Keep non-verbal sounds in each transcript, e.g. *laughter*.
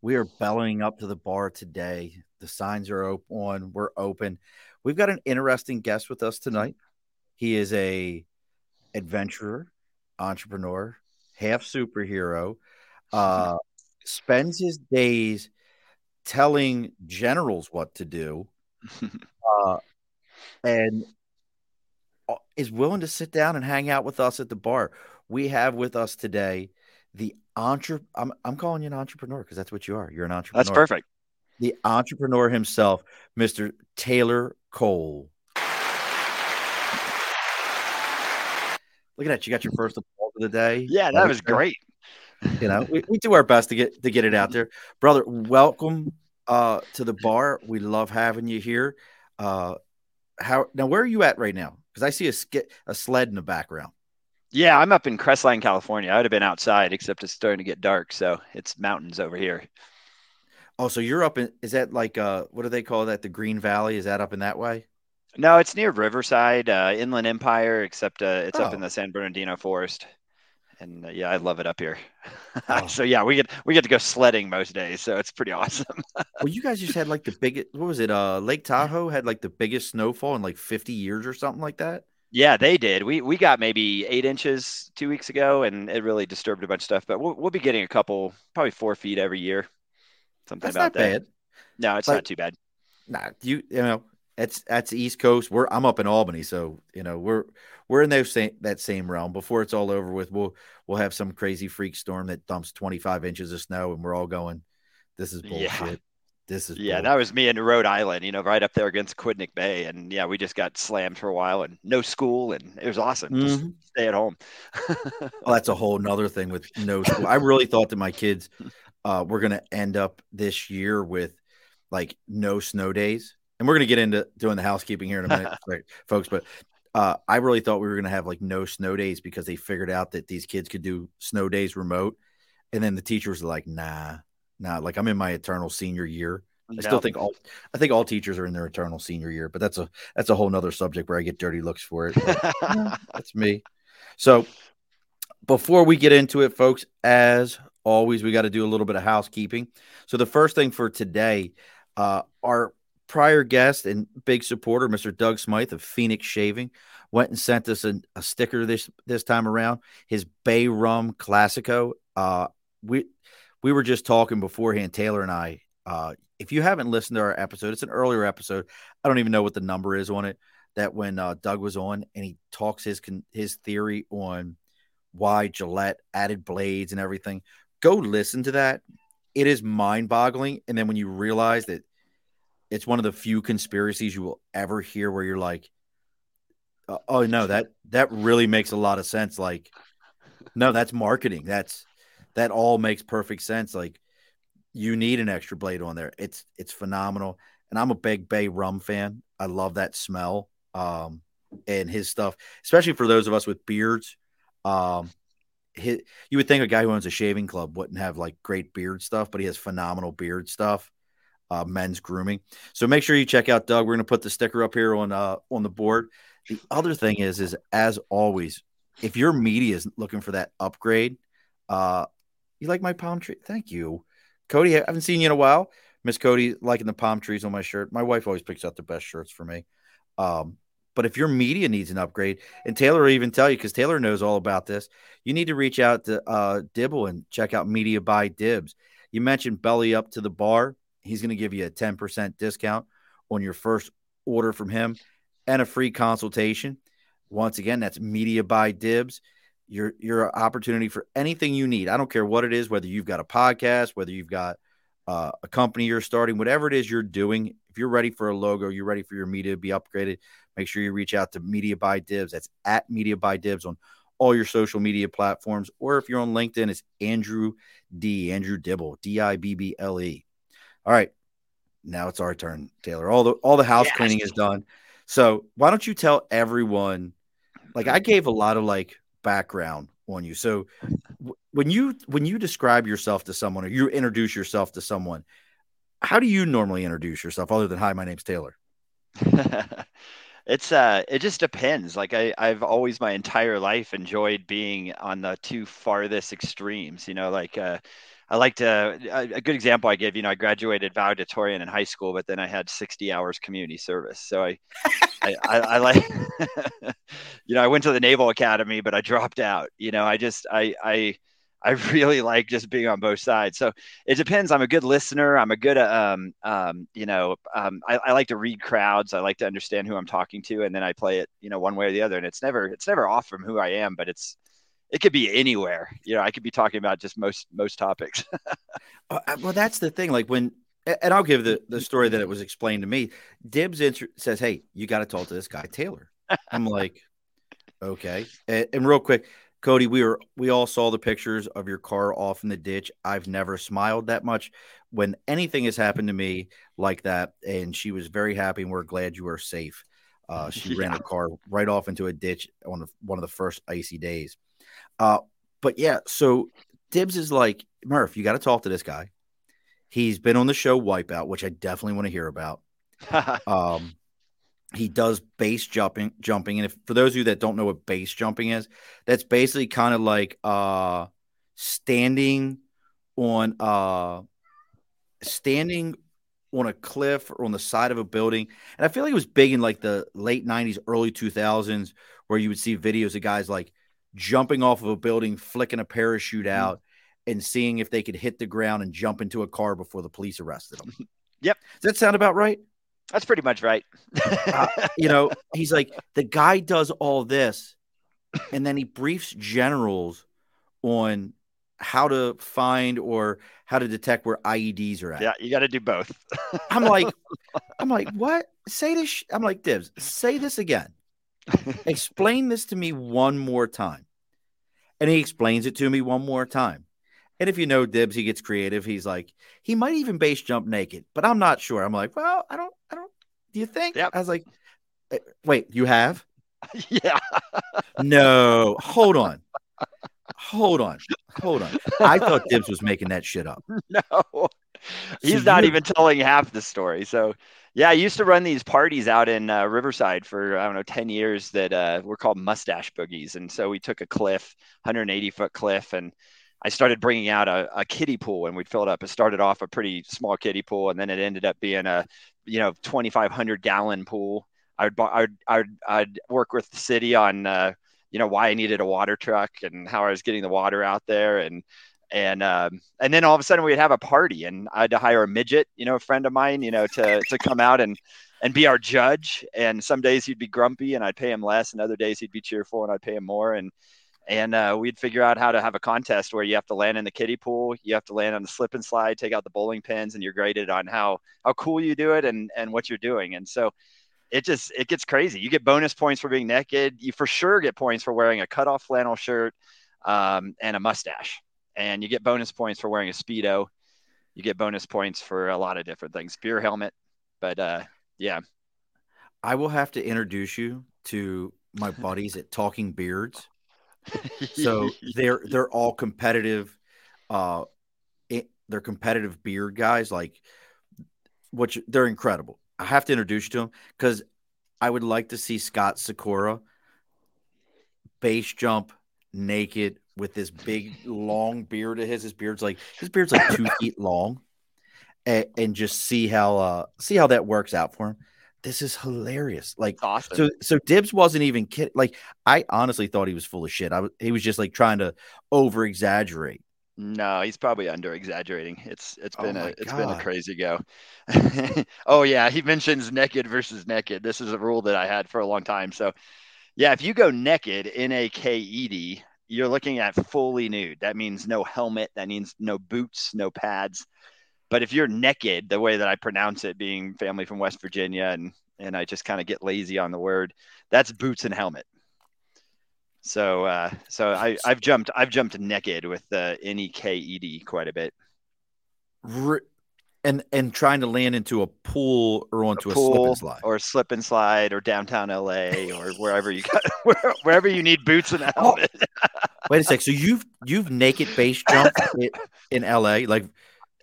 We are bellowing up to the bar today. The signs are open. We're open. We've got an interesting guest with us tonight. He is a adventurer, entrepreneur, half superhero. Uh, spends his days telling generals what to do, *laughs* uh, and uh, is willing to sit down and hang out with us at the bar. We have with us today the entre I'm I'm calling you an entrepreneur because that's what you are. You're an entrepreneur. That's perfect. The entrepreneur himself, Mr. Taylor Cole. Look at that. You got your first applause of the day. Yeah, that was great. You know, we, we do our best to get to get it out there. Brother, welcome uh to the bar. We love having you here. Uh how now where are you at right now? Because I see a sk- a sled in the background. Yeah, I'm up in Crestline, California. I would have been outside, except it's starting to get dark, so it's mountains over here. Oh, so you're up in is that like uh what do they call that? The Green Valley? Is that up in that way? No, it's near Riverside, uh, Inland Empire, except uh, it's up in Oh. the San Bernardino Forest. And uh, yeah, I love it up here. *laughs* Oh. so yeah, we get we get to go sledding most days, so it's pretty *laughs* awesome. Well, you guys just had like the biggest what was it? Uh Lake Tahoe had like the biggest snowfall in like 50 years or something like that. Yeah, they did. We we got maybe eight inches two weeks ago, and it really disturbed a bunch of stuff. But we'll we'll be getting a couple, probably four feet every year, something That's about not that. bad. No, it's Like- not too bad. Nah, you you know, it's that's the East Coast. We're I'm up in Albany, so you know we're we're in those same that same realm. Before it's all over with, we'll we'll have some crazy freak storm that dumps 25 inches of snow, and we're all going, "This is Yeah. This is Yeah, bull." that was me in Rhode Island, you know, right up there against Quidnick Bay. And yeah, we just got slammed for a while and no school and it was awesome. Just Mhm. stay at home. Well, *laughs* that's a whole nother thing with no school. I really thought that my kids uh, were going to end up this year with like no snow days. And we're going to get into doing the housekeeping here in a minute, *laughs* right, folks. But uh, I really thought we were going to have like no snow days because they figured out that these kids could do snow days remote. And then the teachers are like, nah, nah, like I'm in my eternal senior year. I still think all I think all teachers are in their eternal senior year, but that's a that's a whole nother subject where I get dirty looks for it. But- *laughs* *laughs* that's me. So before we get into it, folks, as always, we got to do a little bit of housekeeping. So the first thing for today, uh, our prior guest and big supporter, Mr. Doug Smythe of Phoenix Shaving, went and sent us a, a sticker this this time around. His Bay Rum Classico. Uh, we we were just talking beforehand, Taylor and I. Uh, if you haven't listened to our episode, it's an earlier episode. I don't even know what the number is on it. That when uh, Doug was on and he talks his his theory on why Gillette added blades and everything, go listen to that. It is mind boggling. And then when you realize that it's one of the few conspiracies you will ever hear where you're like, "Uh, oh no, that that really makes a lot of sense. Like, no, that's marketing. That's that all makes perfect sense. Like, you need an extra blade on there. It's it's phenomenal. And I'm a big Bay rum fan. I love that smell. Um, and his stuff, especially for those of us with beards. Um, his, you would think a guy who owns a shaving club wouldn't have like great beard stuff, but he has phenomenal beard stuff. Uh, men's grooming. So make sure you check out Doug. We're going to put the sticker up here on uh on the board. The other thing is, is as always, if your media is looking for that upgrade, uh, you like my palm tree? Thank you, Cody. I haven't seen you in a while. Miss Cody liking the palm trees on my shirt. My wife always picks out the best shirts for me. Um, but if your media needs an upgrade, and Taylor will even tell you because Taylor knows all about this, you need to reach out to uh, Dibble and check out Media by Dibs. You mentioned Belly Up to the Bar. He's going to give you a 10% discount on your first order from him and a free consultation. Once again, that's Media by Dibs. Your your opportunity for anything you need. I don't care what it is, whether you've got a podcast, whether you've got uh, a company you're starting, whatever it is you're doing. If you're ready for a logo, you're ready for your media to be upgraded. Make sure you reach out to Media by Dibs. That's at Media by Dibs on all your social media platforms. Or if you're on LinkedIn, it's Andrew D. Andrew Dibble, D I B B L E. All right. Now it's our turn, Taylor. All the all the house yes. cleaning is done. So why don't you tell everyone? Like I gave a lot of like background on you. So w- when you when you describe yourself to someone or you introduce yourself to someone, how do you normally introduce yourself other than hi, my name's Taylor? *laughs* it's uh it just depends like i i've always my entire life enjoyed being on the two farthest extremes you know like uh I like to a, good example I give. You know, I graduated valedictorian in high school, but then I had 60 hours community service. So I, I, I, like, *laughs* you know, I went to the Naval Academy, but I dropped out. You know, I just I I I *laughs* really like just being on both sides. So it depends. I'm a good listener. I'm a good, um, um, you know, um, I, I, like to read crowds. I like to understand who I'm talking to, and then I play it, you know, one way or the other. And it's never, it's never off from who I am, but it's, it could be anywhere. You know, I could be talking about just most most topics. Uh, *laughs* uh, well, that's the thing. Like when, and I'll give the the story that it was explained to me. Dibs inter- says, "Hey, you got to talk to this guy Taylor." I'm like, okay. And, and real quick, Cody, we were we all saw the pictures of your car off in the ditch. I've never smiled that much when anything has happened to me like that, and she was very happy, and we're glad you are safe. Uh, *laughs* she yeah. ran her car right off into a ditch on the, one of the first icy days. Uh, but yeah, so Dibs is like Murph. You got to talk to this guy. He's been on the show Wipeout, which I definitely want to hear about. *laughs* um, he does base jumping jumping and if for those of you that don't know what base jumping is that's basically kind of like uh standing on uh standing on a cliff or on the side of a building and i feel like it was big in like the late 90s early 2000s where you would see videos of guys like jumping off of a building flicking a parachute mm-hmm. out. And seeing if they could hit the ground and jump into a car before the police arrested them *laughs* yep does that sound about right that's pretty much right. *laughs* uh, you know, he's like the guy does all this, and then he briefs generals on how to find or how to detect where IEDs are at. Yeah, you got to do both. *laughs* I'm like, I'm like, what? Say this. Sh-? I'm like, Dibs, say this again. Explain this to me one more time. And he explains it to me one more time. And if you know Dibs, he gets creative. He's like, he might even base jump naked, but I'm not sure. I'm like, well, I don't, I don't. Do you think? Yep. I was like, eh, wait, you have? *laughs* yeah. no, hold on, hold on, hold on. I thought Dibs was making that shit up. *laughs* No, he's so not even telling half the story. So, yeah, I used to run these parties out in uh, Riverside for I don't know ten years that uh, were called mustache boogies, and so we took a cliff, 180 foot cliff, and I started bringing out a, a kiddie pool and we'd fill it up. It started off a pretty small kiddie pool and then it ended up being a, you know, 2,500 gallon pool. I'd, I'd, I'd, I'd work with the city on, uh, you know, why I needed a water truck and how I was getting the water out there. And, and, um, and then all of a sudden we'd have a party and I had to hire a midget, you know, a friend of mine, you know, to, to come out and, and be our judge. And some days he'd be grumpy and I'd pay him less and other days he'd be cheerful and I'd pay him more. And, and uh, we'd figure out how to have a contest where you have to land in the kiddie pool, you have to land on the slip and slide, take out the bowling pins, and you're graded on how how cool you do it and and what you're doing. And so it just it gets crazy. You get bonus points for being naked. You for sure get points for wearing a cutoff flannel shirt um, and a mustache, and you get bonus points for wearing a speedo. You get bonus points for a lot of different things. Beer helmet, but uh, yeah. I will have to introduce you to my buddies at Talking Beards so *laughs* they're they're all competitive uh they're competitive beard guys like which they're incredible. I have to introduce you to them because i would like to see scott sakura base jump naked with this big long beard of his. His beard's like his beard's like two *coughs* feet long and, and just see how uh see how that works out for him this is hilarious. Like, awesome. so so Dibs wasn't even kidding. Like, I honestly thought he was full of shit. I was he was just like trying to over exaggerate. No, he's probably under exaggerating. It's it's been oh a it's God. been a crazy go. *laughs* oh yeah, he mentions naked versus naked. This is a rule that I had for a long time. So yeah, if you go naked in a KED, you're looking at fully nude. That means no helmet. That means no boots, no pads. But if you're naked, the way that I pronounce it, being family from West Virginia, and and I just kind of get lazy on the word, that's boots and helmet. So uh, so I I've jumped I've jumped naked with the N E K E D quite a bit. and and trying to land into a pool or onto a, a slip and slide or slip and slide or downtown LA or wherever you got *laughs* where, wherever you need boots and a oh. helmet. *laughs* Wait a sec. So you've you've naked base jumped in LA? Like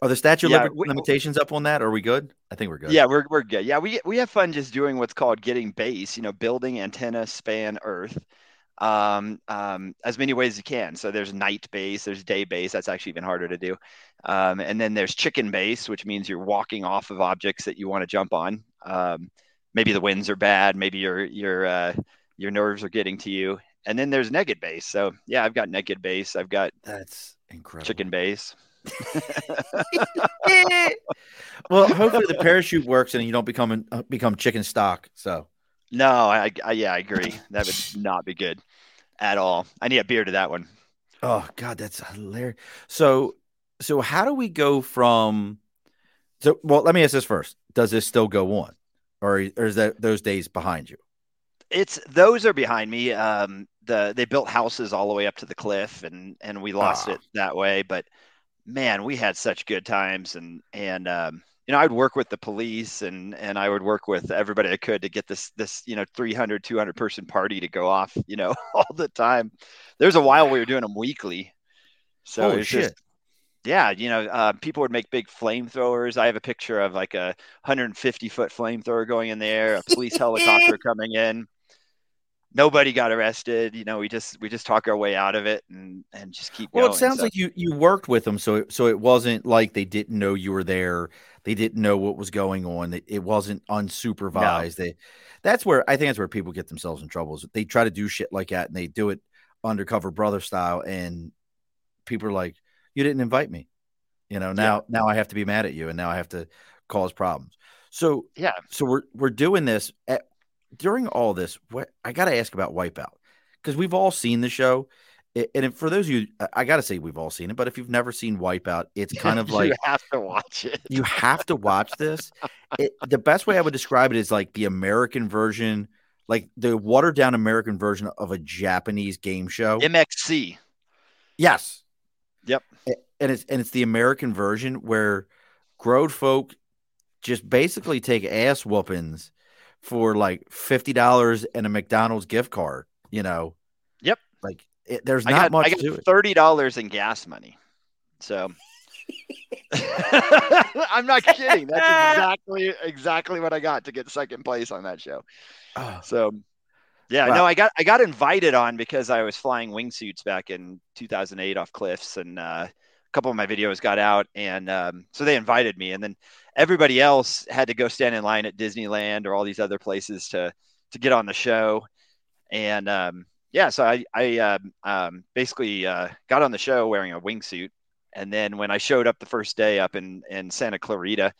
are the statute yeah, we, limitations up on that? Are we good? I think we're good. Yeah, we're, we're good. Yeah, we we have fun just doing what's called getting base, you know, building antenna span earth um, um, as many ways as you can. So there's night base, there's day base. That's actually even harder to do. Um, and then there's chicken base, which means you're walking off of objects that you want to jump on. Um, maybe the winds are bad. Maybe your your uh, your nerves are getting to you. And then there's naked base. So yeah, I've got naked base. I've got that's incredible. Chicken base. *laughs* well, hopefully the parachute works and you don't become uh, become chicken stock. So no, I, I yeah, I agree. That would not be good at all. I need a beer to that one. Oh God, that's hilarious. So, so how do we go from? So, well, let me ask this first: Does this still go on, or, or is that those days behind you? It's those are behind me. Um, the they built houses all the way up to the cliff, and and we lost ah. it that way. But man, we had such good times, and and um, you know, I'd work with the police and and I would work with everybody I could to get this this you know 300 200 person party to go off, you know, *laughs* all the time. There's a while we were doing them weekly. So Holy shit. Just, yeah, you know, uh, people would make big flamethrowers. I have a picture of like a 150 foot flamethrower going in there, a police *laughs* helicopter coming in nobody got arrested. You know, we just we just talk our way out of it and and just keep. Going. Well, going, it sounds so. like you you worked with them, so so it wasn't like they didn't know you were there. They didn't know what was going on. It, it wasn't unsupervised. No. They that's where I think that's where people get themselves in trouble. Is they try to do shit like that and they do it undercover brother style, and people are like, "You didn't invite me." You know, now yeah. now I have to be mad at you, and now I have to cause problems. So yeah, so we're we're doing this. At, during all this, what I got to ask about Wipeout because we've all seen the show. And for those of you, I got to say we've all seen it, but if you've never seen Wipeout, it's *laughs* kind of like you have to watch it. you have to watch this. It, the best way I would describe it is like the American version, like the watered down American version of a Japanese game show. MXC. Yes. Yep. And it's and it's the American version where growed folk just basically take ass whoopings for like fifty dollars and a McDonald's gift card. You know. Yep. Like it, there's not I got, much I got. Thirty dollars in gas money. So. *laughs* I'm not kidding. That's exactly exactly what I got to get second place on that show. Oh. So yeah, wow. no, I got I got invited on because I was flying wingsuits back in 2008 off cliffs, and uh, couple of my videos got out, and um, so they invited me, and then everybody else had to go stand in line at Disneyland or all these other places to to get on the show. And um, yeah, so I I um, um, basically uh, got on the show wearing a wingsuit, and then when I showed up the first day up in in Santa Clarita,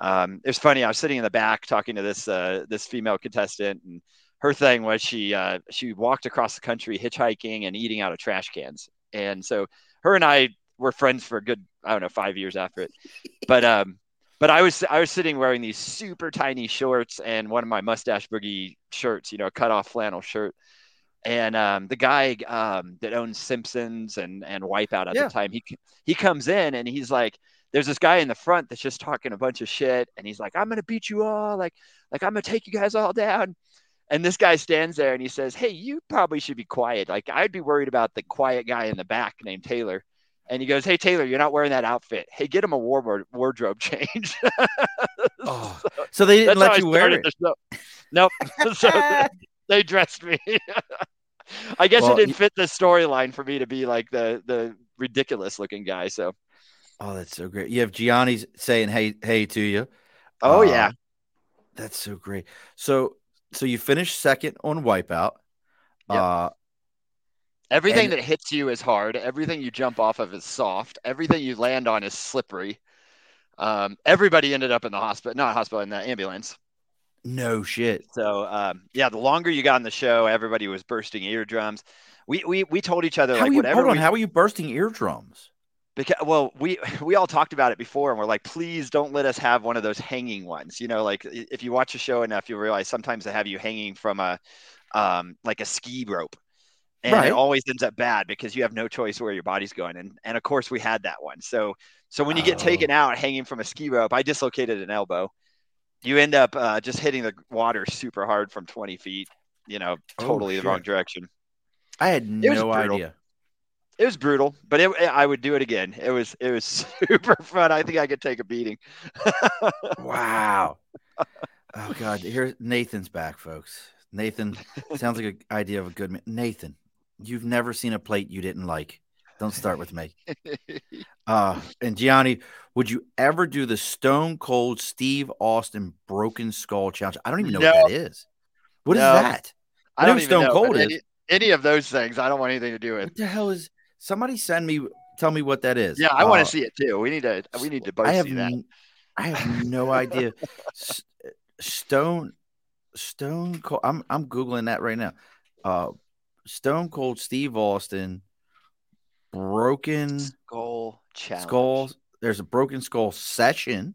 um, it was funny. I was sitting in the back talking to this uh, this female contestant, and her thing was she uh, she walked across the country hitchhiking and eating out of trash cans, and so her and I were friends for a good I don't know five years after it, but um, but I was I was sitting wearing these super tiny shorts and one of my mustache boogie shirts, you know, a cut off flannel shirt. And um, the guy um, that owns Simpsons and and Wipeout at yeah. the time, he he comes in and he's like, "There's this guy in the front that's just talking a bunch of shit," and he's like, "I'm gonna beat you all, like like I'm gonna take you guys all down." And this guy stands there and he says, "Hey, you probably should be quiet. Like I'd be worried about the quiet guy in the back named Taylor." And he goes, "Hey Taylor, you're not wearing that outfit. Hey, get him a wardrobe *laughs* change." oh, so, so, they didn't let you wear it. Nope. *laughs* so they, *laughs* they, dressed me. I guess well, it didn't fit the storyline for me to be like the the ridiculous looking guy. So. Oh, that's so great. You have Gianni's saying "Hey, hey" to you. Oh uh, yeah, that's so great. So, so you finished second on Wipeout. Yep. Uh, Everything and, that hits you is hard. Everything you jump off of is soft. Everything you land on is slippery. Um, everybody ended up in the hospital, not hospital, in the ambulance. No shit. So um, yeah, the longer you got on the show, everybody was bursting eardrums. We we we told each other how like you, whatever. Hold on, we, how are you bursting eardrums? Because well, we we all talked about it before, and we're like, please don't let us have one of those hanging ones. You know, like if you watch a show enough, you'll realize sometimes they have you hanging from a um, like a ski rope and Right. it always ends up bad because you have no choice where your body's going. And and of course we had that one. So so when you get Oh. taken out hanging from a ski rope, I dislocated an elbow. You end up uh, just hitting the water super hard from 20 feet. You know, Oh, totally the wrong direction. I had no idea. It was brutal, but it, I would do it again. It was it was *laughs* super fun. I think I could take a beating. Wow. *laughs* Oh God, here Nathan's back, folks. Nathan *laughs* sounds like an idea of a good man. Nathan, you've never seen a plate you didn't like. Don't start with me. *laughs* Uh, and Gianni, would you ever do the Stone Cold Steve Austin Broken Skull Challenge? I don't even know No. what that is. What is No. that? I I don't know even Stone know, Cold but is. any, any of those things, I don't want anything to do with. What the hell is? Somebody send me. Tell me what that is. Yeah, I want Uh, to see it too. We need to we need to both I have see that. I have no idea. S- *laughs* Stone Stone Cold. I'm I'm googling that right now. Uh, Stone Cold Steve Austin, broken Skull challenge. skull. There's a broken skull session.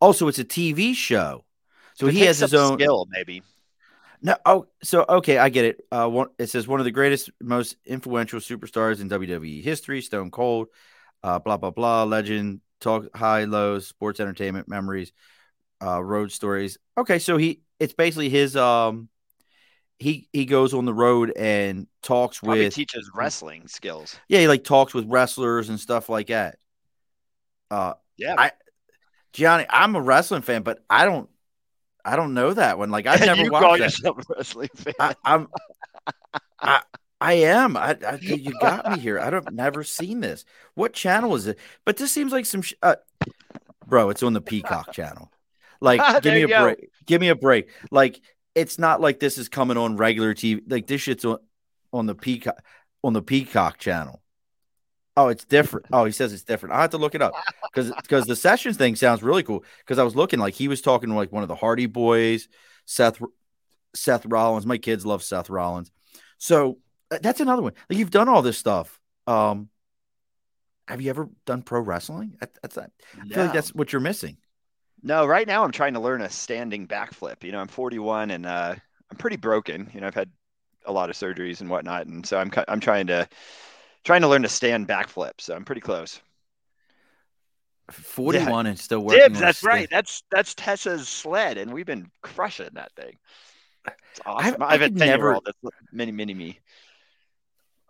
Also, it's a TV show. So It he has his own. skill, maybe. No, oh, so okay, I get it. Uh, one, it says one of the greatest, most influential superstars in WWE history, Stone Cold. Uh, blah blah blah, legend, talk high lows, sports entertainment memories, uh, road stories. Okay, so he, it's basically his. Um, he he goes on the road and talks Probably with. teaches wrestling skills. Yeah, he like talks with wrestlers and stuff like that. Uh, Yeah, I- Gianni, I'm a wrestling fan, but I don't, I don't know that one. Like I've *laughs* never you watched call that. yourself a wrestling fan. I, I'm, *laughs* I, I am. I, I, you got me here. I don't never seen this. What channel is it? But this seems like some, sh- uh, bro. It's on the Peacock channel. Like, *laughs* give me a go. break. Give me a break. Like, it's not like this is coming on regular TV. Like this shit's on on the Peacock on the Peacock channel. Oh, it's different. Oh, he says it's different. I have to look it up *laughs* because because the sessions thing sounds really cool. Because I was looking like he was talking to like one of the Hardy Boys, Seth Seth Rollins. My kids love Seth Rollins, so uh, that's another one. Like you've done all this stuff. Um, have you ever done pro wrestling? That, that's I feel like that's what you're missing. No, right now I'm trying to learn a standing backflip. You know, I'm 41 and uh, I'm pretty broken. You know, I've had a lot of surgeries and whatnot, and so I'm I'm trying to trying to learn to stand backflip. So I'm pretty close. Forty one and still working. Dibs, that's right. That's that's Tessa's sled, and we've been crushing that thing. It's awesome. I I have a could 10 year never- that's mini mini me.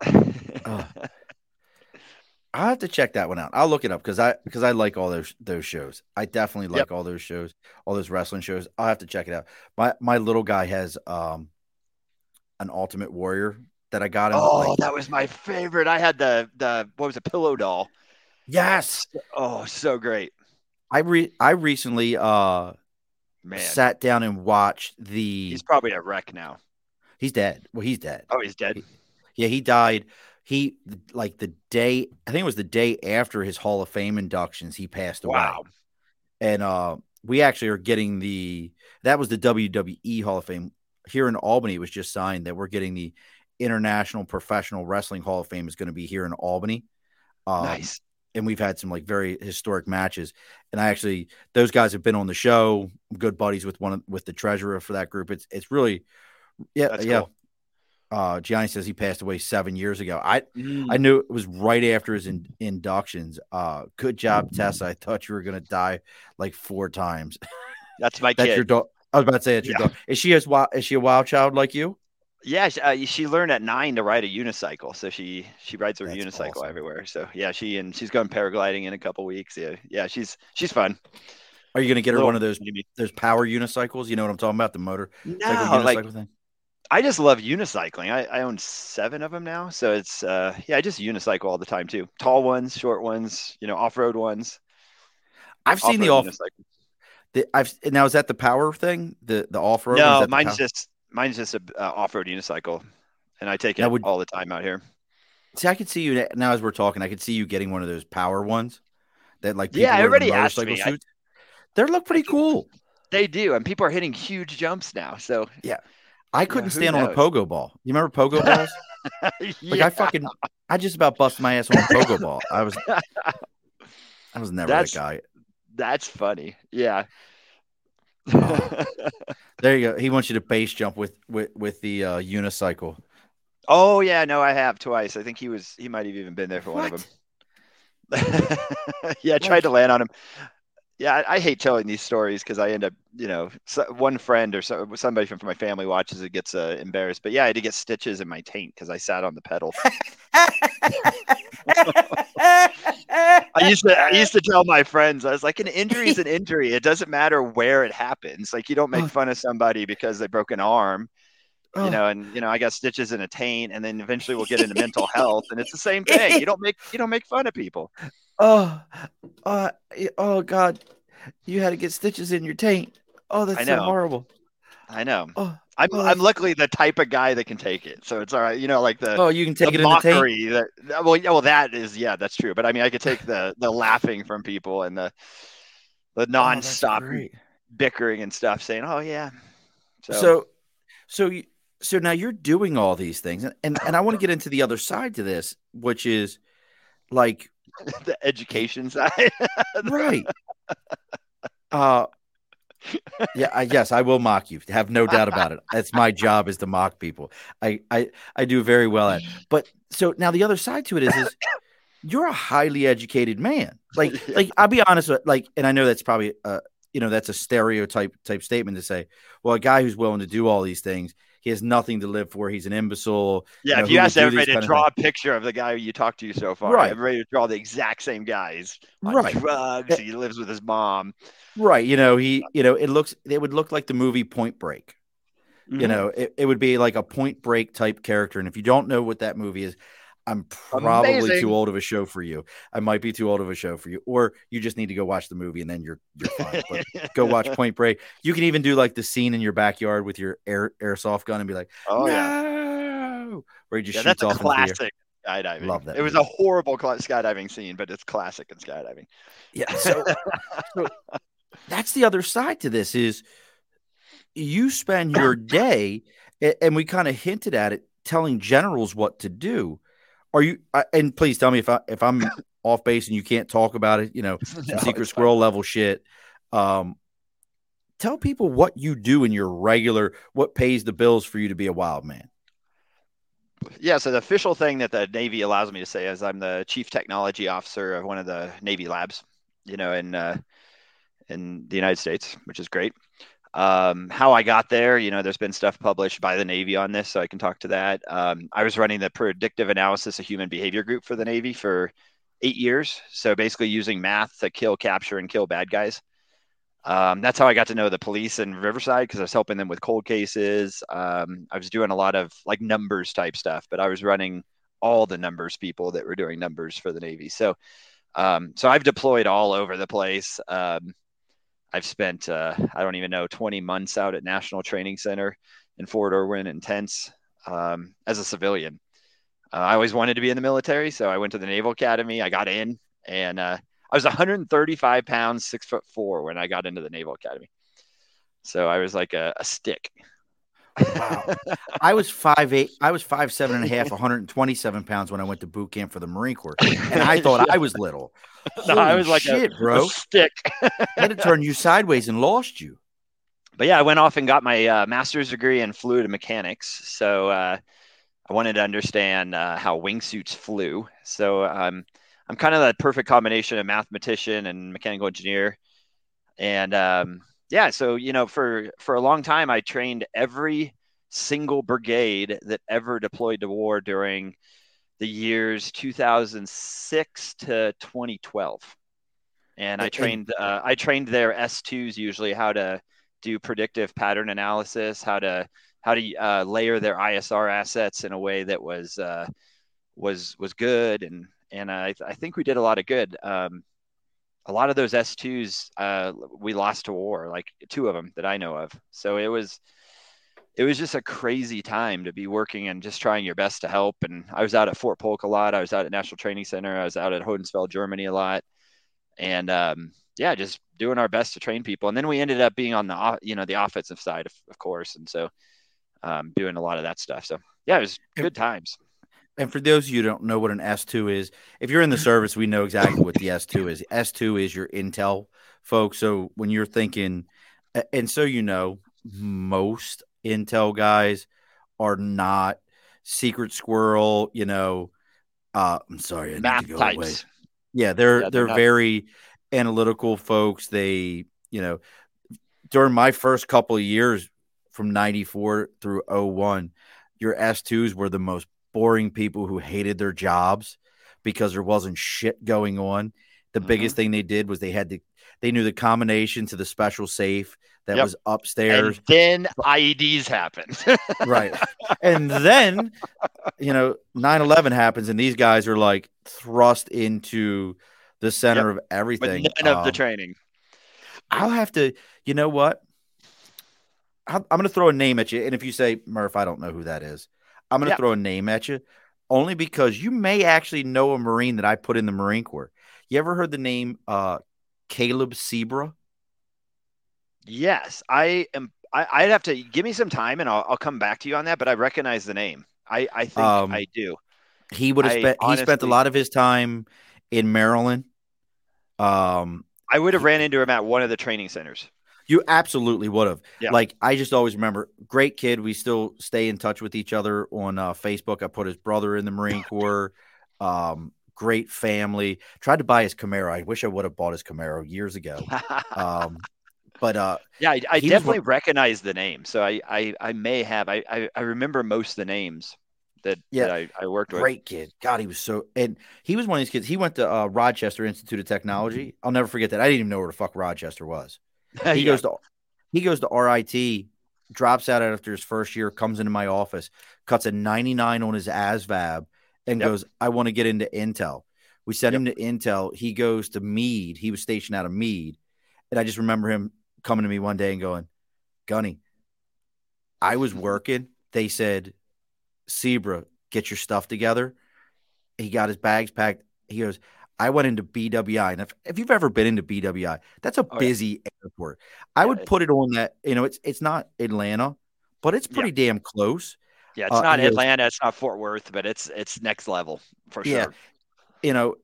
*laughs* I'll have to check that one out. I'll look it up because I because I like all those those shows. I definitely like Yep. all those shows, all those wrestling shows. I'll have to check it out. My my little guy has um an Ultimate Warrior that I got him. Oh, like- that was my favorite. I had the the what was it, pillow doll. yes. Oh, so great, I re I recently uh man. sat down and watched the. He's He's, probably a wreck now. He's dead. Well, he's dead. Oh, he's dead. Yeah, he died. He like the day. I think it was the day after his Hall of Fame inductions. He passed away. Wow. and uh, we actually are getting the that was the WWE Hall of Fame here in Albany. It was just signed that we're getting the International Professional Wrestling Hall of Fame is going to be here in Albany. Um, nice. and we've had some like very historic matches. And I actually those guys have been on the show. I'm good buddies with one of, with the treasurer for that group. It's it's really yeah That's yeah. cool. Uh, Gianni says he passed away seven years ago. I Mm. I knew it was right after his in, inductions. Uh, good job, Tessa. I thought you were gonna die like four times. That's my *laughs* That's kid. your dog. I was about to say that's your Yeah. dog. Is she as wild? Is she a wild child like you? Yeah, she, uh, she learned at nine to ride a unicycle, so she she rides her That's unicycle awesome. everywhere. So yeah, she and she's going paragliding in a couple weeks. Yeah, yeah, she's she's fun. Are you gonna get her Little one of those mini-me. those power unicycles? You know what I'm talking about? The motor No, unicycle like thing. I just love unicycling. I, I own seven of them now, so it's uh yeah, I just unicycle all the time too. Tall ones, short ones, you know, off road ones. I've seen the off. Off-road. The, I've now is that the power thing? The the off road? No, mine's just mine's just a uh, off road unicycle, and I take it would- all the time out here. See, I could see you now as we're talking. I could see you getting one of those power ones that like Yeah, people wear the everybody asked me. I- They look pretty cool. They do, and people are hitting huge jumps now. So I couldn't who stand on a pogo ball. You remember pogo *laughs* balls? Like yeah, I fucking, I just about bust my ass on a pogo ball. I was, I was never That's- that guy. that's funny. Yeah. Oh. *laughs* There you go. He wants you to base jump with with with the uh, unicycle. Oh yeah, no, I have twice. I think he was he might have even been there for what? one of them. *laughs* yeah, I tried to land on him. Yeah, I, I hate telling these stories because I end up, you know, so, one friend or so, somebody from, from my family watches it gets uh, embarrassed. But yeah, I had to get stitches in my taint because I sat on the pedal. *laughs* I used to I used to tell my friends I was like an injury is an injury. It doesn't matter where it happens. Like you don't make fun of somebody because they broke an arm you know, and you know, I got stitches in a taint, and then eventually we'll get into mental health, and it's the same thing. You *laughs* don't make you don't make fun of people. Oh, uh, oh God, you had to get stitches in your taint. Oh, that's so horrible. I know. Oh, I'm oh, I'm luckily the type of guy that can take it, so it's all right. You know, like the oh, you can take the it mockery in the taint. That well, yeah, well, that is yeah, that's true. But I mean, I could take the the laughing from people and the the oh, nonstop oh, bickering and stuff, saying, "Oh yeah." So, so, so you, so now you're doing all these things and, and, and i want to get into the other side to this which is like *laughs* the education side. *laughs* Right. Uh yeah I, yes i will mock you. Have no doubt about it. That's my job is to mock people. I i i do very well at it. *laughs* but so now the other side to it is is you're a highly educated man. Like like i'll be honest with like and i know that's probably uh you know that's a stereotype type statement to say well a guy who's willing to do all these things he has nothing to live for. He's an imbecile. Yeah, you know, if you ask everybody to draw a picture of the guy you talked to so far, right. everybody to draw the exact same guys. right. Drugs. He lives with his mom. Right. You know, he, you know, it looks, it would look like the movie Point Break. Mm-hmm. You know, it, it would be like a point break type character. And if you don't know what that movie is, I'm probably Amazing. too old of a show for you. I might be too old of a show for you, or you just need to go watch the movie and then you're you're fine. But go watch *laughs* Point Break. You can even do like the scene in your backyard with your air airsoft gun and be like, "Oh no! yeah," where he just yeah, shoots that's off. A classic skydiving. Love that. It movie. was a horrible skydiving scene, but it's classic in skydiving. Yeah. *laughs* So, so that's the other side to this is you spend your day, and we kind of hinted at it, telling generals what to do are you? And please tell me if I if I'm *coughs* off base and you can't talk about it. You know, *laughs* no, secret squirrel level shit. Um, tell people what you do in your regular, what pays the bills for you to be a wild man. Yeah, so the official thing that the Navy allows me to say is I'm the chief technology officer of one of the Navy labs, you know, in uh, in the United States, which is great. Um, how I got there, you know, there's been stuff published by the Navy on this, so I can talk to that. Um, I was running the predictive analysis of human behavior group for the Navy for eight years. So basically using math to kill, capture, and kill bad guys. Um, that's how I got to know the police in Riverside because I was helping them with cold cases. Um, I was doing a lot of like numbers type stuff, but I was running all the numbers people that were doing numbers for the Navy. So, um, so I've deployed all over the place. Um, I've spent uh, I don't even know 20 months out at National Training Center in Fort Irwin in tents um, as a civilian. Uh, I always wanted to be in the military, so I went to the Naval Academy. I got in, and uh, I was 135 pounds, six foot four when I got into the Naval Academy. So I was like a, a stick. Wow. *laughs* I was five eight. I was five seven and a half, 127 pounds when I went to boot camp for the Marine Corps, and I thought I was little. *laughs* no, I was like shit, a, bro. A stick. had to turn you sideways and lost you. But yeah, I went off and got my uh, master's degree in fluid mechanics. So uh, I wanted to understand uh, how wingsuits flew. So um, I'm kind of that perfect combination of mathematician and mechanical engineer. And um, yeah, so you know, for for a long time, I trained every single brigade that ever deployed to war during the years 2006 to 2012 and i trained uh, i trained their s2s usually how to do predictive pattern analysis how to how to uh, layer their isr assets in a way that was uh, was was good. And and I, I think we did a lot of good. Um, a lot of those s2s uh, we lost to war like two of them that i know of so it was it was just a crazy time to be working and just trying your best to help. And I was out at Fort Polk a lot. I was out at National Training Center. I was out at Hohenfels, Germany a lot. And um, yeah, just doing our best to train people. And then we ended up being on the, you know, the offensive side, of, of course. And so um, doing a lot of that stuff. So yeah, it was good times. And for those of you who don't know what an S2 is, if you're in the service, we know exactly what the S2 is. S2 is your intel folks. So when you're thinking, and so you know, most Intel guys are not secret squirrel, you know. Uh, I'm sorry, I Math need to go types. away. Yeah, they're Yeah, they're, they're very analytical folks. They, you know, during my first couple of years from 94 through 01, your S2s were the most boring people who hated their jobs because there wasn't shit going on. The Mhm. biggest thing they did was they had to they knew the combination to the special safe that Yep. was upstairs. And then IEDs happened. *laughs* right. And then, you know, 9 11 happens, and these guys are like thrust into the center of With everything. none of the Um, training. I'll have to, you know what? I'm, I'm going to throw a name at you. And if you say, Murph, I don't know who that is, I'm going to Yeah. throw a name at you only because you may actually know a Marine that I put in the Marine Corps. You ever heard the name uh, Caleb Sebra? Yes, I am. I, I'd have to give me some time, and I'll, I'll come back to you on that. But I recognize the name. I, I think Um, I do. He would have spent, he spent a lot of his time in Maryland. Um, I would have ran into him at one of the training centers. You absolutely would have. Yeah. Like I just always remember, great kid. We still stay in touch with each other on uh, Facebook. I put his brother in the Marine Corps. Um, great family. Tried to buy his Camaro. I wish I would have bought his Camaro years ago. Um, but uh, *laughs* yeah, I, I he was definitely recognize the name. So I, I, I may have. I, I, I remember most of the names that, Yeah, that I, I worked with. great kid. God, he was so. And he was one of these kids. He went to uh, Rochester Institute of Technology. I'll never forget that. I didn't even know where the fuck Rochester was. *laughs* He Yeah. goes to he goes to RIT, drops out after his first year, comes into my office, cuts a 99 on his ASVAB, and Yep. goes, I want to get into Intel. We sent him to Intel. He goes to Meade. He was stationed out of Meade. And I just remember him coming to me one day and going, Gunny, I was working. They said, Zebra, get your stuff together. He got his bags packed. He goes, I went into BWI. And if, if you've ever been into BWI, that's a Oh, yeah. busy airport. I Yeah, would put it on that, you know, it's it's not Atlanta, but it's pretty damn close. Yeah, it's Uh, not Atlanta, it's not Fort Worth, but it's it's next level for Yeah. sure. You know,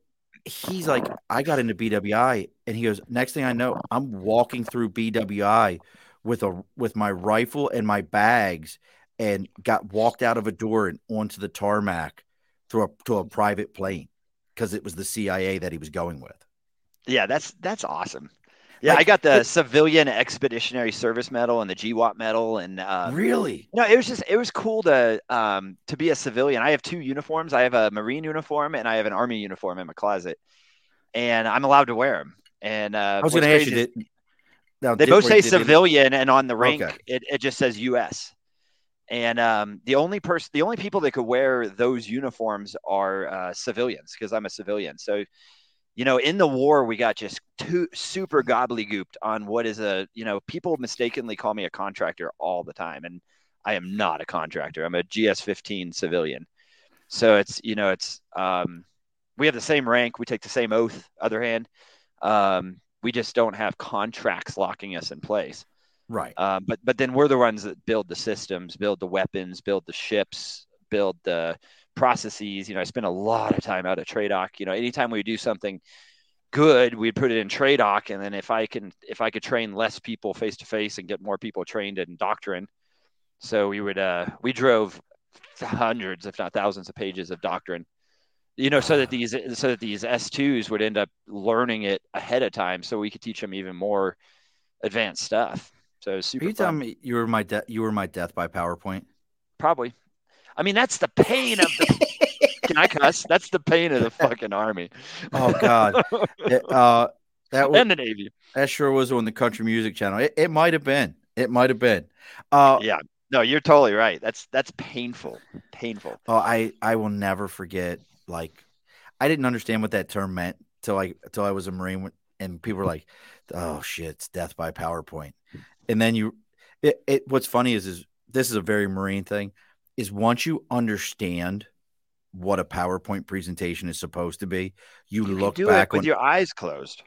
he's like, I got into BWI, and he goes, next thing I know, I'm walking through BWI with a with my rifle and my bags, and got walked out of a door and onto the tarmac through a to a private plane because it was the CIA that he was going with. Yeah, that's that's awesome. Yeah, Like, I got the it- Civilian Expeditionary Service Medal and the GWOT Medal, and uh, really? No, it was just it was cool to um to be a civilian. I have two uniforms. I have a Marine uniform and I have an Army uniform in my closet, and I'm allowed to wear them. And uh, I was going to ask you. Did, now, they both say civilian, and on the rink Okay. it, it just says U.S. And um, the only person, the only people that could wear those uniforms are uh, civilians because I'm a civilian. So, you know, in the war, we got just too super gobbledygooked on what is a, you know, people mistakenly call me a contractor all the time, and I am not a contractor. I'm a GS-15 civilian. So it's, you know, it's um, we have the same rank, we take the same oath. Other hand, um, we just don't have contracts locking us in place. Right? Um, but but then we're the ones that build the systems, build the weapons, build the ships, build the processes. You know, I spend a lot of time out at Tradoc. You know, anytime we do something good, we'd put it in Tradoc, and then if I can if I could train less people face to face and get more people trained in doctrine, so we would uh we drove hundreds, if not thousands, of pages of doctrine. You know, so that these so that these S twos would end up learning it ahead of time, so we could teach them even more advanced stuff. So was Are you fun. telling me you were my de- you were my death by PowerPoint? Probably. I mean, that's the pain of the. *laughs* Can I cuss? That's the pain of the fucking army Oh God, *laughs* uh, that was and the navy. that sure was on the country music channel. It, it might have been. It might have been. Uh, Yeah. No, you're totally right. That's that's painful. Painful. Oh, I I will never forget. Like, I didn't understand what that term meant till I till I was a Marine, and people were like, "Oh shit, it's death by PowerPoint." And then you, it, it what's funny is is this is a very Marine thing. Is once you understand what a PowerPoint presentation is supposed to be, you, You look back it with on. your eyes closed.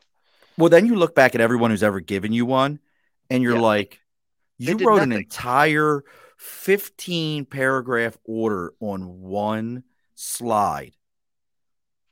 well, then you look back at everyone who's ever given you one, and you're Yeah. like, you wrote an entire 15 paragraph order on one slide.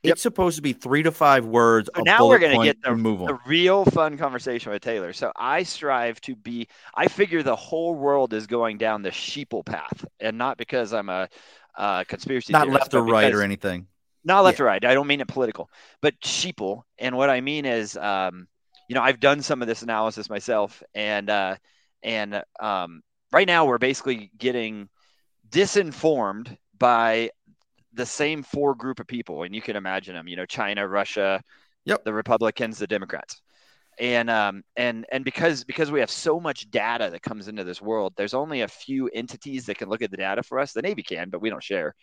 Yep. It's supposed to be three to five words. So now we're going to get the, the real fun conversation with Taylor. So I strive to be. I figure the whole world is going down the sheeple path, and not because I'm a, a conspiracy. Not left or right or anything. Not left yeah. or right. I don't mean it political, but sheeple. And what I mean is, um, you know, I've done some of this analysis myself, and uh, and um, right now we're basically getting disinformed by the same four group of people, and you can imagine them. You know, China, Russia, yep. the Republicans, the Democrats, and um, and and because because we have so much data that comes into this world, there's only a few entities that can look at the data for us. The Navy can, but we don't share.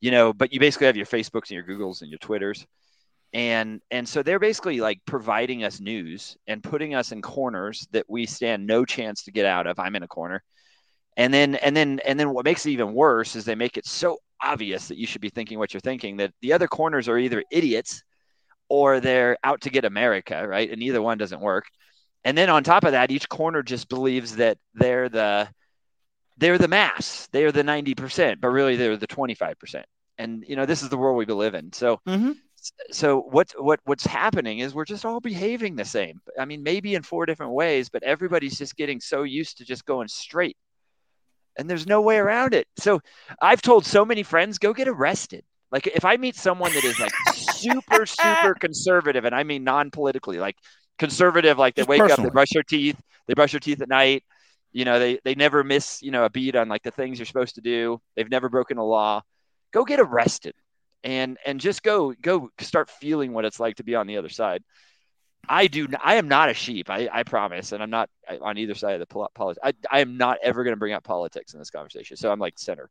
You know, but you basically have your Facebooks and your Googles and your Twitters, and and so they're basically like providing us news and putting us in corners that we stand no chance to get out of. I'm in a corner and then and then and then what makes it even worse is they make it so obvious that you should be thinking what you're thinking that the other corners are either idiots or they're out to get America, right? And either one doesn't work. And then on top of that, each corner just believes that they're the they're the mass, they're the 90%, but really they're the 25%. And you know, this is the world we live in. So mm-hmm. so what what what's happening is we're just all behaving the same. I mean, maybe in four different ways, but everybody's just getting so used to just going straight and there's no way around it. So I've told so many friends, go get arrested. Like if I meet someone that is like super, super conservative, and I mean non-politically, like conservative, like they Just wake personally. up, they brush their teeth, they brush their teeth at night. You know, they they never miss, you know, a beat on like the things you're supposed to do. They've never broken a law. Go get arrested and and just go go start feeling what it's like to be on the other side. I do. I am not a sheep. I, I promise, and I'm not on either side of the politics. I, I am not ever going to bring up politics in this conversation. So I'm like center.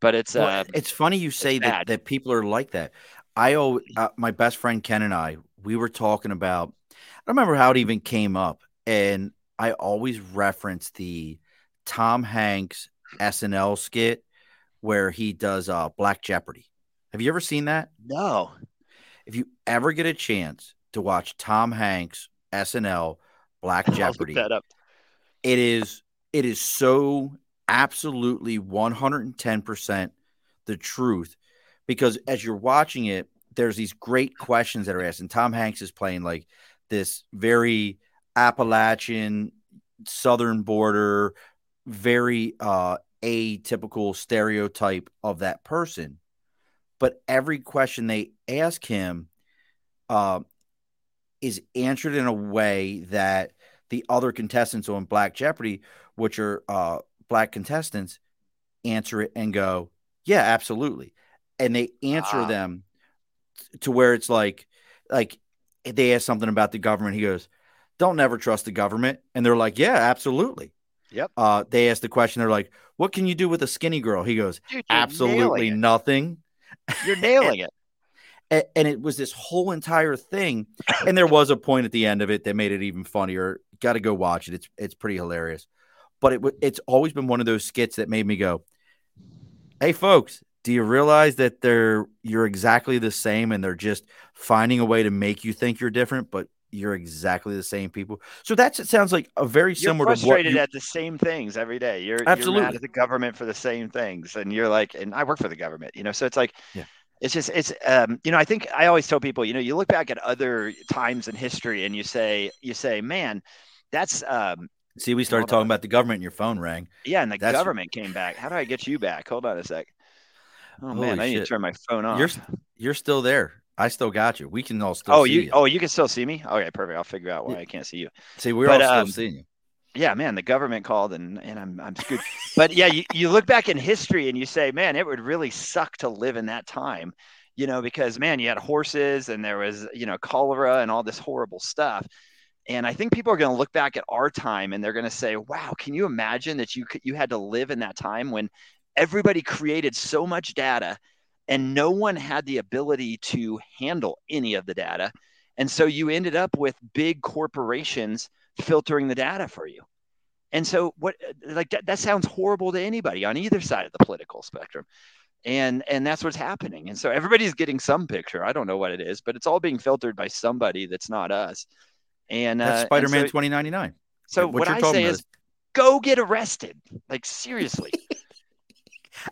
But it's well, uh, it's funny you say that that people are like that. I owe uh, my best friend Ken and I. We were talking about. I don't remember how it even came up, and I always reference the Tom Hanks SNL skit where he does uh, Black Jeopardy. Have you ever seen that? No. If you ever get a chance, to watch Tom Hanks SNL Black *laughs* Jeopardy. It is it is so absolutely 110% the truth because as you're watching it there's these great questions that are asked and Tom Hanks is playing like this very Appalachian southern border very uh atypical stereotype of that person but every question they ask him uh, is answered in a way that the other contestants on Black Jeopardy, which are uh, black contestants, answer it and go, "Yeah, absolutely," and they answer ah. them to where it's like, like they ask something about the government. He goes, "Don't never trust the government," and they're like, "Yeah, absolutely." Yep. Uh, they ask the question. They're like, "What can you do with a skinny girl?" He goes, Dude, "Absolutely nothing." You're nailing *laughs* it and it was this whole entire thing. And there was a point at the end of it that made it even funnier. Got to go watch it. It's it's pretty hilarious. But it it's always been one of those skits that made me go hey folks do you realize that they're you're exactly the same and they're just finding a way to make you think you're different but you're exactly the same people? So that's it sounds like a very similar you're frustrated at the same things every day. You're absolutely you're mad at the government for the same things and you're like and i work for the government you know? So it's like yeah it's just it's um, you know i think i always tell people you know you look back at other times in history and you say you say man that's um see we started talking on. about the government and your phone rang yeah and the that's... government came back how do i get you back hold on a sec oh Holy man i need to turn my phone off you're you're still there I still got you. We can all still. Oh, you, you, Oh, you can still see me. Okay, perfect. I'll figure out why. I can't see you. See, we're but, all still um, seeing you yeah, man, the government called and, and I'm, I'm screwed. but yeah, you, you look back in history and you say, man, it would really suck to live in that time you know, because man, you had horses and there was, you know, cholera and all this horrible stuff. And I think people are going to look back at our time and they're going to say, wow, can you imagine that you you had to live in that time when everybody created so much data and no one had the ability to handle any of the data. And so you ended up with big corporations filtering the data for you. And so what like that, that sounds horrible to anybody on either side of the political spectrum. And and that's what's happening. And so everybody's getting some picture. I don't know what it is but it's all being filtered by somebody that's not us. And that's uh, spider-man so, 2099 so what, what i say is go get arrested. Like seriously *laughs*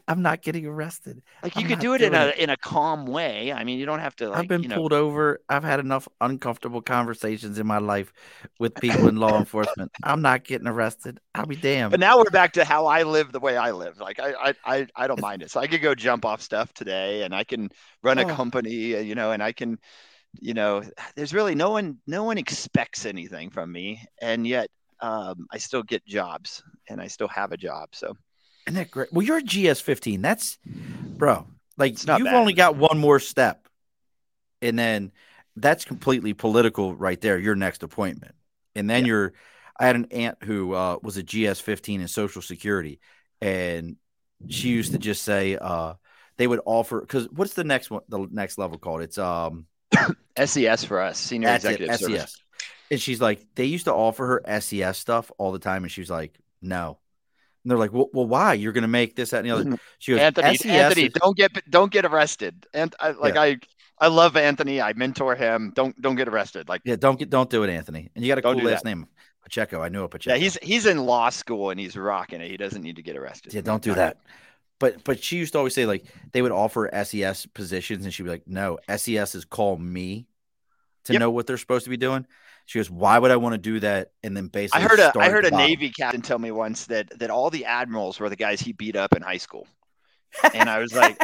I'm not getting arrested. Like you I'm could do it in a in a calm way. I mean, you don't have to. Like, I've been you know, pulled over. I've had enough uncomfortable conversations in my life with people in law enforcement. I'm not getting arrested. I'll be damned. But now we're back to how I live the way I live. Like I, I, I, I don't mind it. So I could go jump off stuff today, and I can run a Oh. company, uh, you know, and I can, you know, there's really no one, no one expects anything from me, and yet um, I still get jobs, and I still have a job. So Isn't that great? Well, you're a GS 15. That's, bro, like It's not you've bad. only got one more step. And then that's completely political right there, your next appointment. And then Yeah. you're, I had an aunt who uh, was a GS 15 in Social Security. And she used to just say, uh, they would offer, because what's the next one, the next level called? It's, um, *coughs* SES for us, senior That's it, executive service. SES. And she's like, they used to offer her SES stuff all the time, and she was like, no. And they're like, well, well why? You're going to make this, that, and the other. Mm-hmm. She goes, Anthony, SES Anthony, is- don't get don't get arrested. And I, like Yeah. I, I love Anthony. I mentor him. Don't don't get arrested. Like yeah, don't get, don't do it, Anthony. And you got a cool last name, Pacheco. I knew a Pacheco. yeah, he's he's in law school and he's rocking it. He doesn't need to get arrested. yeah, don't do that. But but she used to always say like they would offer SES positions, and she'd be like, no, SES is call me to Yep. know what they're supposed to be doing. She goes, why would I want to do that? And then basically, I heard a I heard a bottom. Navy captain tell me once that that all the admirals were the guys he beat up in high school. And I was like,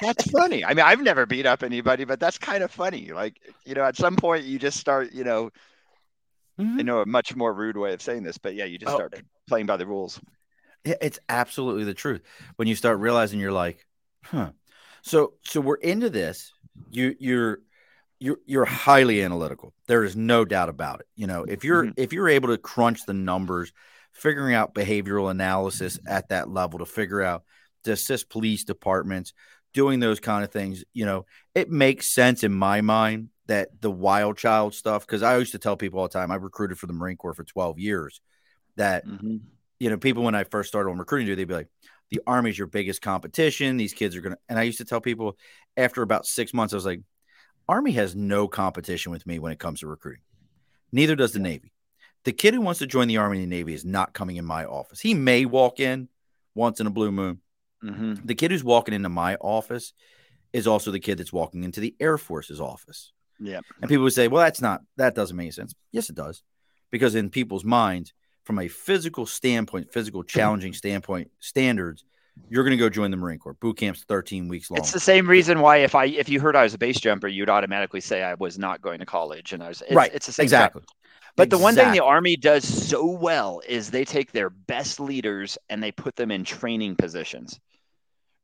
that's *laughs* funny. I mean, I've never beat up anybody, but that's kind of funny. Like, you know, at some point you just start, you know, Mhm. I know a much more rude way of saying this, but yeah, you just Oh. start playing by the rules. Yeah, it's absolutely the truth. When you start realizing you're like, huh. So so we're into this. You you're you're you're highly analytical. There is no doubt about it. You know, if you're if you're able to crunch the numbers, figuring out behavioral analysis at that level to figure out to assist police departments, doing those kind of things, you know, it makes sense in my mind that the wild child stuff, because I used to tell people all the time, I recruited for the Marine Corps for 12 years, that Mhm. you know, people when I first started on recruiting, they'd be like, the army's your biggest competition. These kids are gonna and I used to tell people after about six months, I was like, Army has no competition with me when it comes to recruiting. Neither does the Navy. The kid who wants to join the Army and the Navy is not coming in my office. He may walk in once in a blue moon. Mhm. The kid who's walking into my office is also the kid that's walking into the Air Force's office. Yeah. And people would say, well, that's not, that doesn't make sense. Yes, it does. Because in people's minds, from a physical standpoint, physical *clears throat* challenging standpoint, standards, you're going to go join the Marine Corps. Boot camp's 13 weeks long. It's the same reason why if I if you heard I was a base jumper, you'd automatically say I was not going to college, and I was it's, right. It's the same crap. exactly. But the one thing the Army does so well is they take their best leaders and they put them in training positions,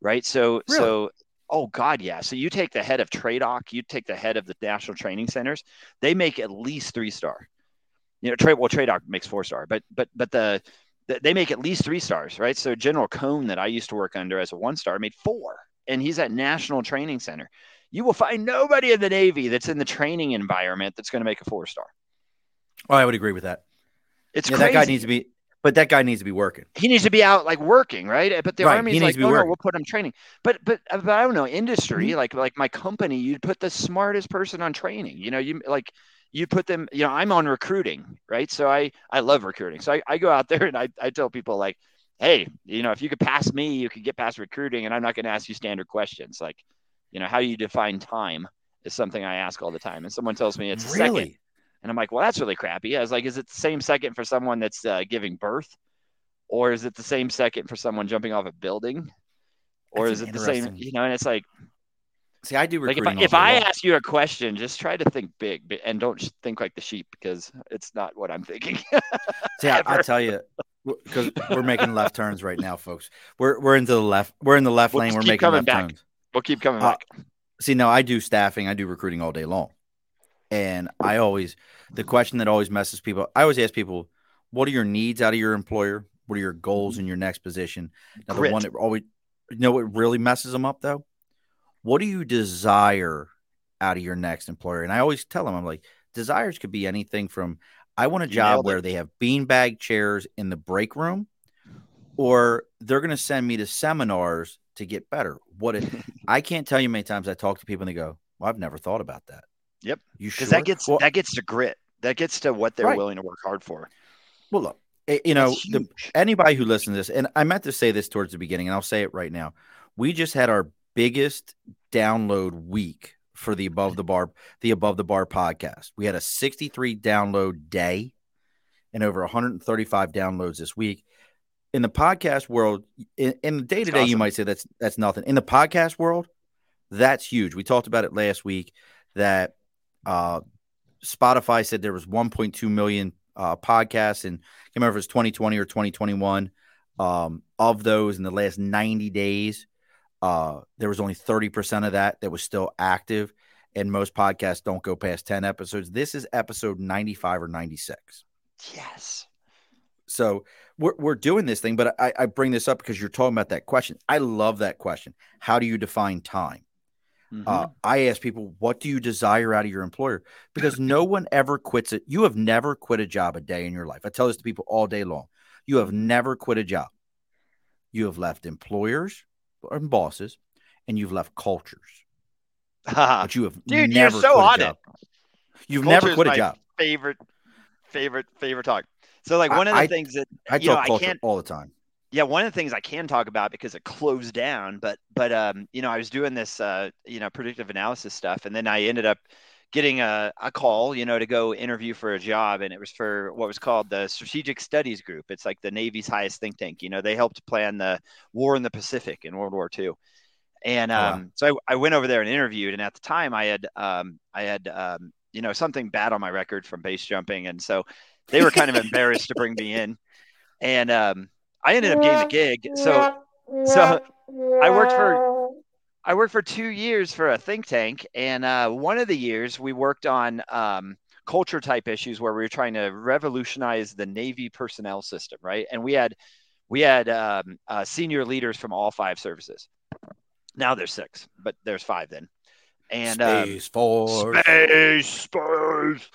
right? So, Really? so, oh God, yeah. So you take the head of TRADOC, you take the head of the National Training Centers, they make at least three star. You know, trade well, TRADOC makes four star, but but but the they make at least three stars, right? So General Cone that I used to work under as a one star made four, and he's at National Training Center. You will find nobody in the Navy that's in the training environment that's going to make a four star. Oh, I would agree with that. It's Yeah, crazy. that guy needs to be, but that guy needs to be working. he needs to be out like working, right? But the Right, army's like, be no, we'll put him training. But but but I don't know, industry Mm-hmm. like like my company, you'd put the smartest person on training. You know, you like you put them. You know, I'm on recruiting, right? So I I love recruiting. So I, I go out there *laughs* and I I tell people like, hey, you know, if you could pass me, you could get past recruiting, and I'm not going to ask you standard questions like, you know, how do you define time is something I ask all the time. And someone tells me it's a second. And I'm like, well, that's really crappy. I was like, is it the same second for someone that's uh, giving birth? Or is it the same second for someone jumping off a building? Or That's is it the same? You know, and it's like, See, I do like if recruiting. I, if I ask you a question, just try to think big and don't think like the sheep because it's not what I'm thinking. See, I, *laughs* I tell you, because we're making left turns right now, folks. We're we're into the left. We're in the left We'll lane. We're making left back. turns. we'll keep coming Uh, back. See, no, I do staffing. I do recruiting all day long, and I always the question that always messes people. I always ask people, "What are your needs out of your employer? What are your goals in your next position?" Now, Grit. the one that always, you know, what really messes them up though. What do you desire out of your next employer? And I always tell them, I'm like, desires could be anything from I want a You job where they have beanbag chairs in the break room, or they're going to send me to seminars to get better. What it, *laughs* I can't tell you many times I talk to people and they go, "Well, I've never thought about that." Yep. You sure? Because that gets well, that gets to grit. That gets to what they're Right. willing to work hard for. well, look, eh, you know, the, anybody who listens to this, and I meant to say this towards the beginning, and I'll say it right now. We just had our biggest download week for the above the bar, the above the bar podcast. We had a 63 download day and over 135 downloads this week. In the podcast world, in, in the day to day, you might say that's that's nothing. In the podcast world, that's huge. We talked about it last week that uh, Spotify said there was 1.2 million uh, podcasts, and I can't remember if it was 2020 or 2021. Um, of those in the last 90 days, uh, there was only 30% of that that was still active, and most podcasts don't go past 10 episodes. This is episode 95 or 96. Yes. So we're, we're doing this thing, but I, I bring this up because you're talking about that question. I love that question. How do you define time? Mm-hmm. Uh, I ask people, what do you desire out of your employer? Because no *laughs* one ever quits it. You have never quit a job a day in your life. I tell this to people all day long. You have never quit a job. You have left employers and bosses, and you've left cultures. *laughs* but you have Dude, never you're so quit on a job. it. You've Culture never quit a job. Favorite, favorite, favorite, talk. So like one of the I- things that I know, talk I culture can't all the time. Yeah one of the things i can talk about because it closed down but but um you know i was doing this uh you know predictive analysis stuff and then i ended up getting a, a call you know to go interview for a job and it was for what was called the strategic studies group. It's like the navy's highest think tank you know they helped plan the war in the pacific in world war ii and Oh, wow. um, so I, I went over there and interviewed and at the time i had um, i had um, you know something bad on my record from base jumping and so they were kind of *laughs* embarrassed to bring me in. And um, I ended up getting the gig. So so I worked for I worked for two years for a think tank, and uh, one of the years we worked on um, culture type issues where we were trying to revolutionize the Navy personnel system, right? And we had we had um, uh, senior leaders from all five services. Now there's six, but there's five then. And um, Space Force. space, space.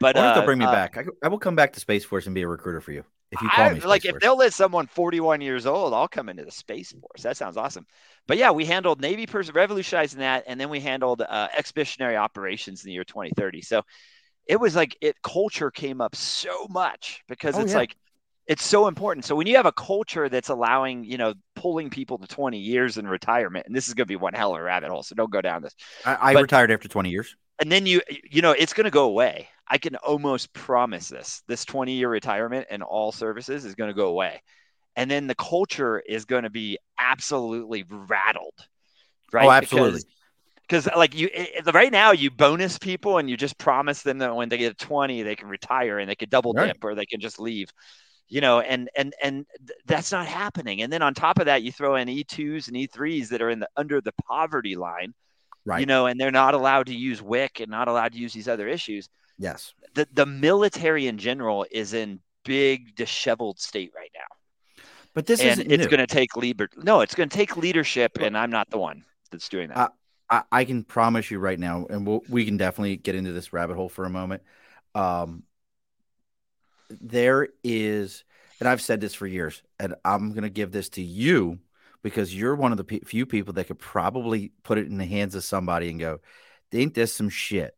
But I wonder if uh, they'll bring me uh, back. I, I will come back to Space Force and be a recruiter for you if you call I, me. like Space if they'll let someone 41 years old, I'll come into the space force. That sounds awesome. But yeah, we handled Navy person revolutionizing that, and then we handled uh, expeditionary operations in the year 2030. So it was like it culture came up so much because Oh, it's yeah. like it's so important. So when you have a culture that's allowing, you know, pulling people to 20 years in retirement, and this is going to be one hell of a rabbit hole, so don't go down this. I, I but- retired after 20 years. And then you, you know, it's going to go away. I can almost promise this. This 20 year retirement and all services is going to go away. And then the culture is going to be absolutely rattled. Right. Oh, absolutely. Because, like you, it, right now, you bonus people and you just promise them that when they get 20, they can retire and they can double Right. dip or they can just leave. You know, and and and th- that's not happening. And then on top of that, you throw in E2s and E3s that are in the under the poverty line, Right. you know, and they're not allowed to use WIC and not allowed to use these other issues. Yes. The the military in general is in big disheveled state right now, But this isn't it's going to take leader. No, it's going to take leadership, and I'm not the one that's doing that. I, I can promise you right now, and we'll, we can definitely get into this rabbit hole for a moment. Um, there is, and I've said this for years, and I'm going to give this to you because you're one of the pe- few people that could probably put it in the hands of somebody and go, "Ain't this some shit?"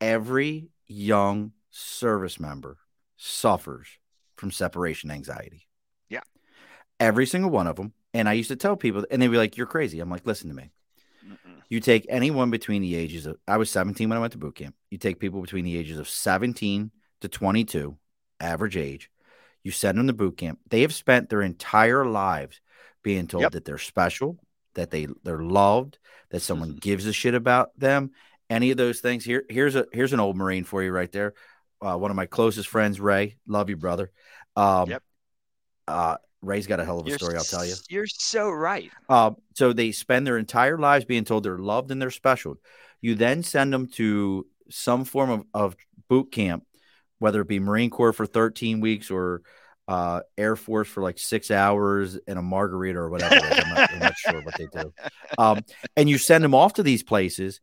Every young service member suffers from separation anxiety. Yeah. every single one of them. And I used to tell people, and they'd be like, "You're crazy." I'm like, "Listen to me." Mm-mm. You take anyone between the ages of I was 17 when I went to boot camp. You take people between the ages of 17 to 22, average age. You send them to boot camp. They have spent their entire lives being told Yep. that they're special, that they they're loved, that someone mm-hmm. gives a shit about them. Any of those things. Here, here's a here's an old Marine for you right there. Uh, one of my closest friends, Ray. Love you, brother. Um, Yep. Uh, Ray's got a hell of a You're story. I'll tell you. You're so right. Uh, so they spend their entire lives being told they're loved and they're special. You then send them to some form of, of boot camp, whether it be Marine Corps for 13 weeks or uh, Air Force for like six hours and a margarita or whatever. I'm, not, I'm not sure what they do. *laughs* Um, and you send them off to these places,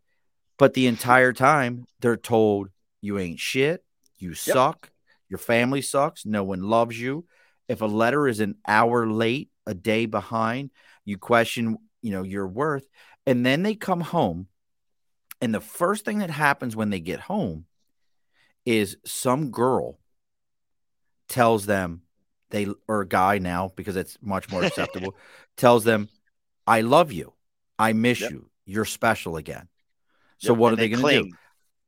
but the entire time they're told you ain't shit, you suck, your family sucks, no one loves you. If a letter is an hour late, a day behind, you question, you know, your worth. And then they come home. And the first thing that happens when they get home is some girl tells them they or a guy now because it's much more *laughs* acceptable tells them, "I love you, I miss Yep. you, you're special again." So Yep, what and are they, going to do?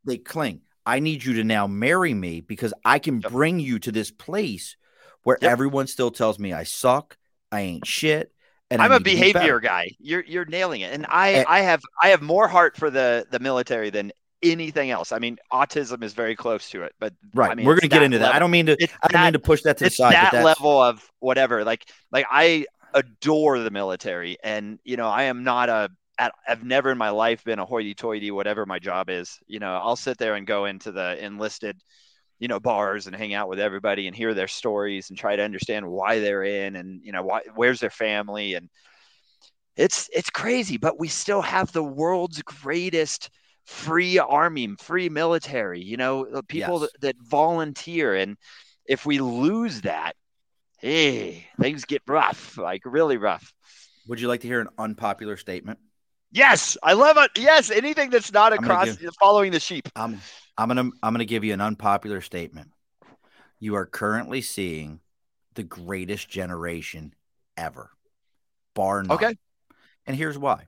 They cling. I need you to now marry me because I can Yep. bring you to this place where Yep. everyone still tells me I suck, I ain't shit, and I'm a behavior guy. You're you're nailing it. And I And- I have I have more heart for the the military than anything else. I mean, autism is very close to it, but Right. I mean, We're going to get into that. I don't mean to. It's I don't mean to push that to the side. that level of whatever. Like like I adore the military, and you know I am not a at, I've never in my life been a hoity-toity, whatever my job is. You know, I'll sit there and go into the enlisted, you know, bars and hang out with everybody and hear their stories and try to understand why they're in and you know why where's their family and it's it's crazy. But we still have the world's greatest free army, free military. You know, people Yes. that, that volunteer, and if we lose that, hey, things get rough, like really rough. Would you like to hear an unpopular statement? Yes, I love it. Yes, anything that's not across give- following the sheep. I'm I'm gonna I'm gonna give you an unpopular statement. You are currently seeing the greatest generation ever, bar none. Okay. And here's why.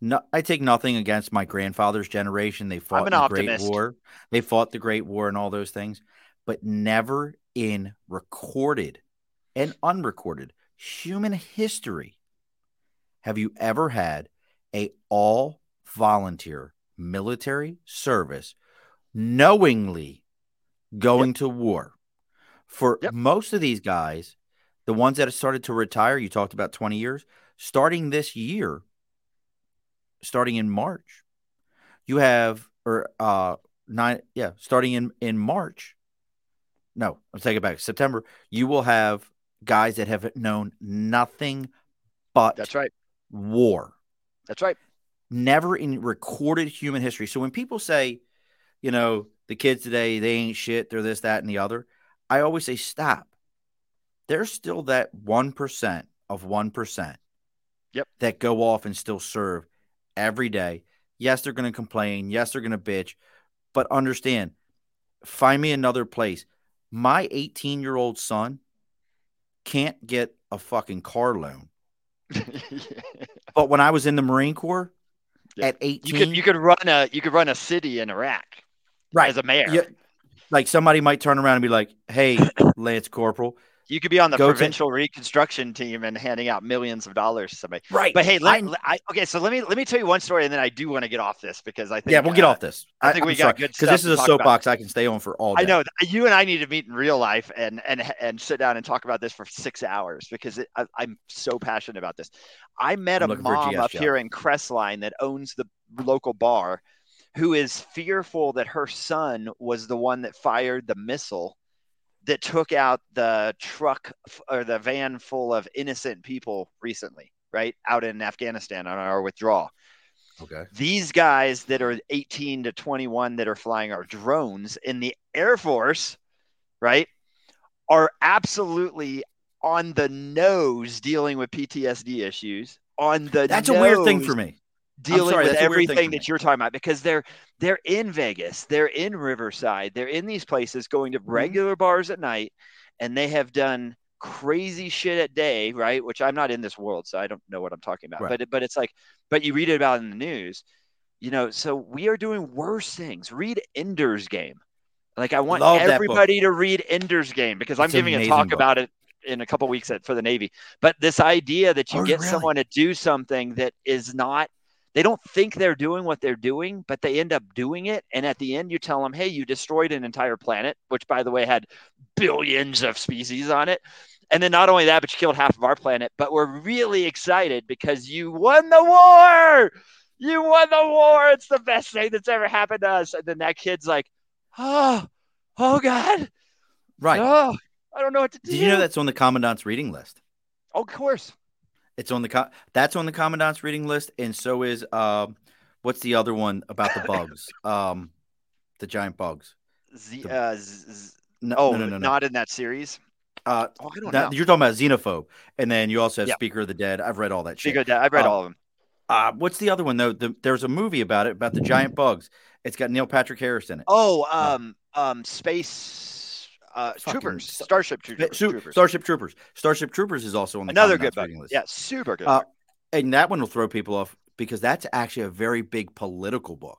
No, I take nothing against my grandfather's generation. They fought the Great. War. They fought the Great War and all those things, but never in recorded and unrecorded human history have you ever had a all volunteer military service knowingly going to war. For Yep. most of these guys, the ones that have started to retire, you talked about 20 years, starting this year, starting in March, you have or uh nine yeah, starting in in March. No, I'm taking it back. September, you will have guys that have known nothing but That's right. war That's right. never in recorded human history. So when people say, you know, the kids today, they ain't shit, they're this, that, and the other, I always say, stop. There's still that 1% of 1% Yep. that go off and still serve every day. Yes, they're going to complain. Yes, they're going to bitch. But understand, find me another place. My 18 year old son can't get a fucking car loan. *laughs* But when I was in the Marine Corps Yeah. at 18, you could you could run a you could run a city in Iraq right. as a mayor. Yeah, like somebody might turn around and be like, "Hey, Lance Corporal." You could be on the Go to- provincial reconstruction team and handing out millions of dollars to somebody. Right. But hey, let, I- okay, so let me let me tell you one story, and then I do want to get off this because I think yeah, we'll get uh, off this. I think we got good because this is a soapbox I can stay on for all day. I know you and I need to meet in real life and and and sit down and talk about this for six hours because it, I, I'm so passionate about this. I met I'm a for a mom up job. here in Crestline that owns the local bar, who is fearful that her son was the one that fired the missile that took out the truck or the van full of innocent people recently, right out in Afghanistan on our withdrawal Okay. these guys that are 18 to 21 that are flying our drones in the Air Force, right, are absolutely on the nose dealing with PTSD issues. On the That's a weird thing for me. Dealing sorry, with that's a weird thing everything that you're talking about because they're they're in Vegas, they're in Riverside, they're in these places going to Mm-hmm. regular bars at night, and they have done crazy shit at day, right? Which I'm not in this world, so I don't know what I'm talking about. Right. But but it's like, but you read it about in the news, you know. So we are doing worse things. Read Ender's Game. Like I want Love everybody to read Ender's Game because I'm giving a talk book. about it in a couple weeks at, for the Navy. But this idea that you Oh, get really? someone to do something that is not they don't think they're doing what they're doing, but they end up doing it. And at the end, you tell them, hey, you destroyed an entire planet, which, by the way, had billions of species on it. And then not only that, but you killed half of our planet. But we're really excited because you won the war. You won the war. It's the best thing that's ever happened to us. And then that kid's like, oh, oh God. Right. Oh, I don't know what to do. Did you know that's on the commandant's reading list? Oh, of course. It's on the co- that's on the commandant's reading list, and so is um, what's the other one about the bugs? *laughs* um, the giant bugs. Z, The- uh, z- z- No, oh, no, no, no, no. not in that series. Uh, Oh, I don't that- know. you're talking about Xenophobe, and then you also have Yeah. Speaker of the Dead. I've read all that shit. Speaking of that, I've read Um, all of them. Uh, what's the other one though? The, there's a movie about it about the giant bugs. It's got Neil Patrick Harris in it. Oh, um, um, space. Uh, Troopers, Starship Troopers, Troopers, Starship Troopers, Starship Troopers is also on the another good book. List. Yeah, super good. Uh, and that one will throw people off because that's actually a very big political book.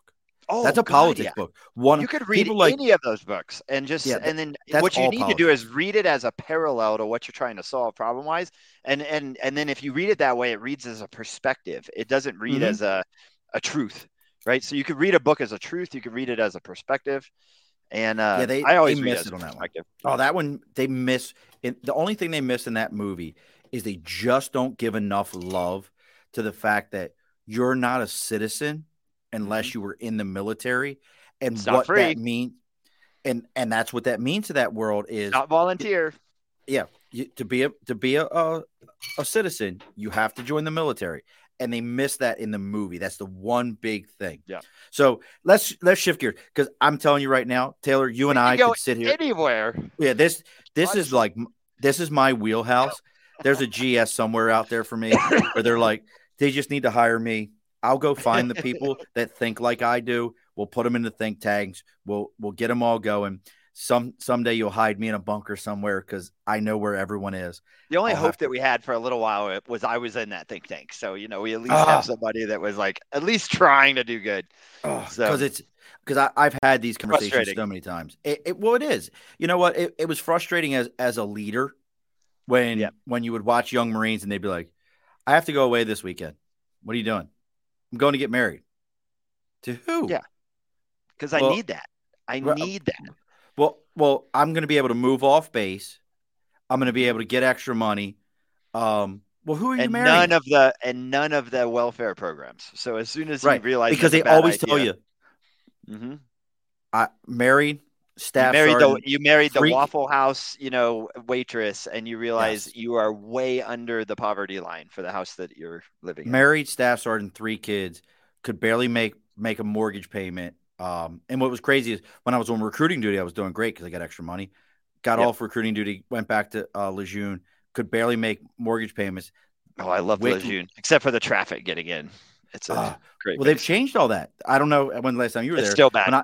Oh, that's a God, politics yeah. book. One you could read like, any of those books and just yeah, and then what you need politics. to do is read it as a parallel to what you're trying to solve problem wise. And and and then if you read it that way, it reads as a perspective. It doesn't read mm-hmm. as a a truth, right? So you could read a book as a truth. You could read it as a perspective. And uh, yeah, they I always they miss it on that one. Oh, that one they miss. It, the only thing they miss in that movie is they just don't give enough love to the fact that you're not a citizen unless mm-hmm. you were in the military and it's what that means and and that's what that means to that world is not volunteer yeah you, to be a to be a, a, a citizen you have to join the military and they miss that in the movie. That's the one big thing. Yeah. So let's let's shift gears because i'm telling you right now taylor you and i could sit here anywhere. Yeah this this is like this is my wheelhouse. *laughs* There's a gs somewhere out there for me where they're like they just need to hire me. I'll go find the people *laughs* that think like I do. We'll put them into think tanks. We'll we'll get them all going. Some someday you'll hide me in a bunker somewhere because I know where everyone is. The only I'll hope that we had for a little while was I was in that think tank. So you know we at least uh, have ah. somebody that was like at least trying to do good. Because so. it's because I've had these conversations so many times. It, it, well, it is. You know what? It, it was frustrating as as a leader when yeah. when you would watch young Marines and they'd be like, "I have to go away this weekend. What are you doing?" I'm going to get married. To who? Yeah. Because well, I need that. I need that. Well, well, I'm going to be able to move off base. I'm going to be able to get extra money. Um, well, who are you and marrying? None of the and none of the welfare programs. So as soon as right. you realize because they always idea, tell you, mm-hmm. I married staff. You married the you married the Waffle House, you know, waitress, and you realize yes. you are way under the poverty line for the house that you're living. Married in. staff sergeant, three kids, could barely make make a mortgage payment. Um, and what was crazy is when I was on recruiting duty, I was doing great because I got extra money. Got yep. off recruiting duty, went back to uh, Lejeune, could barely make mortgage payments. Oh, I love Wick- Lejeune, except for the traffic getting in. It's a uh, great. Well, they've changed all that. I don't know when the last time you were it's there. Still bad. I,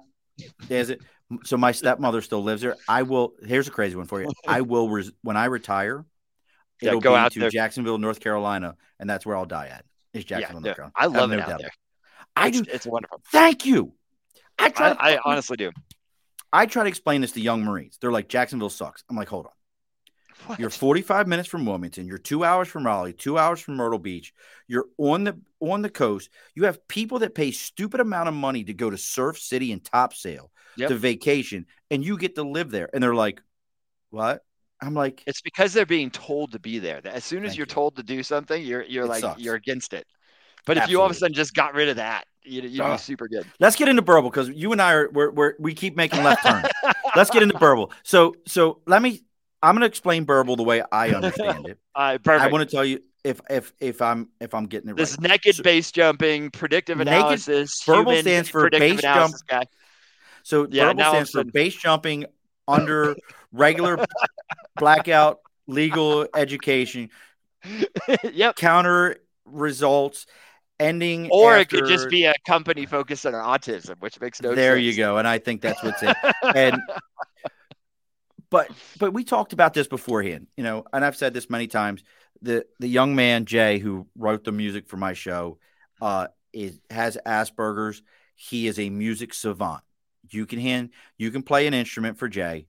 is it? So my stepmother still lives there. I will. Here's a crazy one for you. *laughs* I will res, when I retire. Yeah, it'll go be out to there. Jacksonville, North Carolina, and that's where I'll die at. Is Jacksonville, yeah, North Carolina? I love I it no out there. I it's, do. It's wonderful. Thank you. I try. I, I honestly do. I try to explain this to young Marines. They're like, Jacksonville sucks. I'm like, hold on. What? You're 45 minutes from Wilmington. You're two hours from Raleigh, two hours from Myrtle Beach. You're on the on the coast. You have people that pay stupid amount of money to go to Surf City and Topsail yep. to vacation, and you get to live there. And they're like, "What?" I'm like, "It's because they're being told to be there. As soon as you're you. told to do something, you're you're it like sucks. you're against it. But Absolutely. if you all of a sudden just got rid of that, you'd, you'd uh, be super good. Let's get into Burble because you and I are we're, we're, we keep making left turns. let's get into Burble. So so let me I'm going to explain Burble the way I understand it. *laughs* uh, perfect. I want to tell you if if if I'm if I'm getting it this right. This naked so, base jumping, predictive naked, analysis. Burble stands for base jump. Guy. So yeah, Burble stands for base jumping under regular *laughs* blackout legal education. *laughs* yep. Counter results ending or after, it could just be a company focused on autism which makes no there sense. you go and i think that's what's it *laughs* and but but we talked about this beforehand, you know, and I've said this many times. The the young man Jay who wrote the music for my show uh, is has Asperger's. He is a music savant. You can hand you can play an instrument for Jay,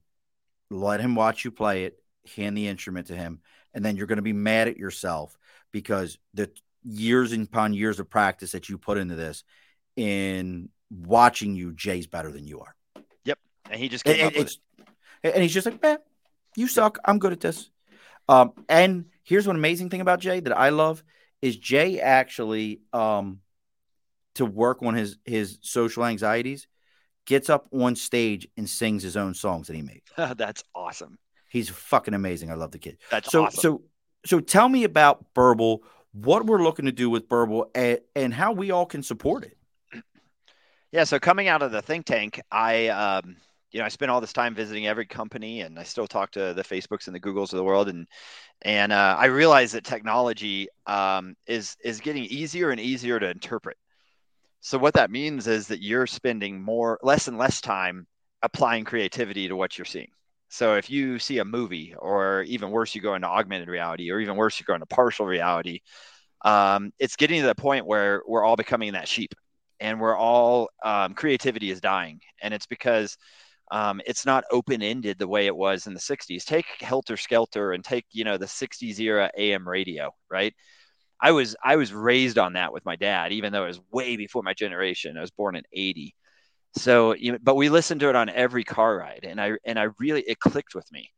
let him watch you play it, hand the instrument to him, and then you're going to be mad at yourself because the years upon years of practice that you put into this in watching you, Jay's better than you are. Yep. And he just came up with it and he's just like, man, you suck. I'm good at this. Um, and here's one amazing thing about Jay that I love is Jay actually um, to work on his his social anxieties gets up on stage and sings his own songs that he made. *laughs* That's awesome. He's fucking amazing. I love the kid. That's so awesome. so so tell me about Burble, what we're looking to do with Burble and, and how we all can support it. Yeah, so coming out of the think tank, I um you know, I spent all this time visiting every company, and I still talk to the Facebooks and the Googles of the world, and and uh, I realize that technology um, is is getting easier and easier to interpret. So what that means is that you're spending more, less and less time applying creativity to what you're seeing. So if you see a movie, or even worse, you go into augmented reality, or even worse, you go into partial reality, um, it's getting to the point where we're all becoming that sheep, and we're all um, creativity is dying, and it's because um, it's not open ended the way it was in the 60s. Take Helter Skelter and take you know the 60s era AM radio, right? I was I was raised on that with my dad, even though it was way before my generation. I was born in '80, so, you know, but we listened to it on every car ride, and I and I really it clicked with me,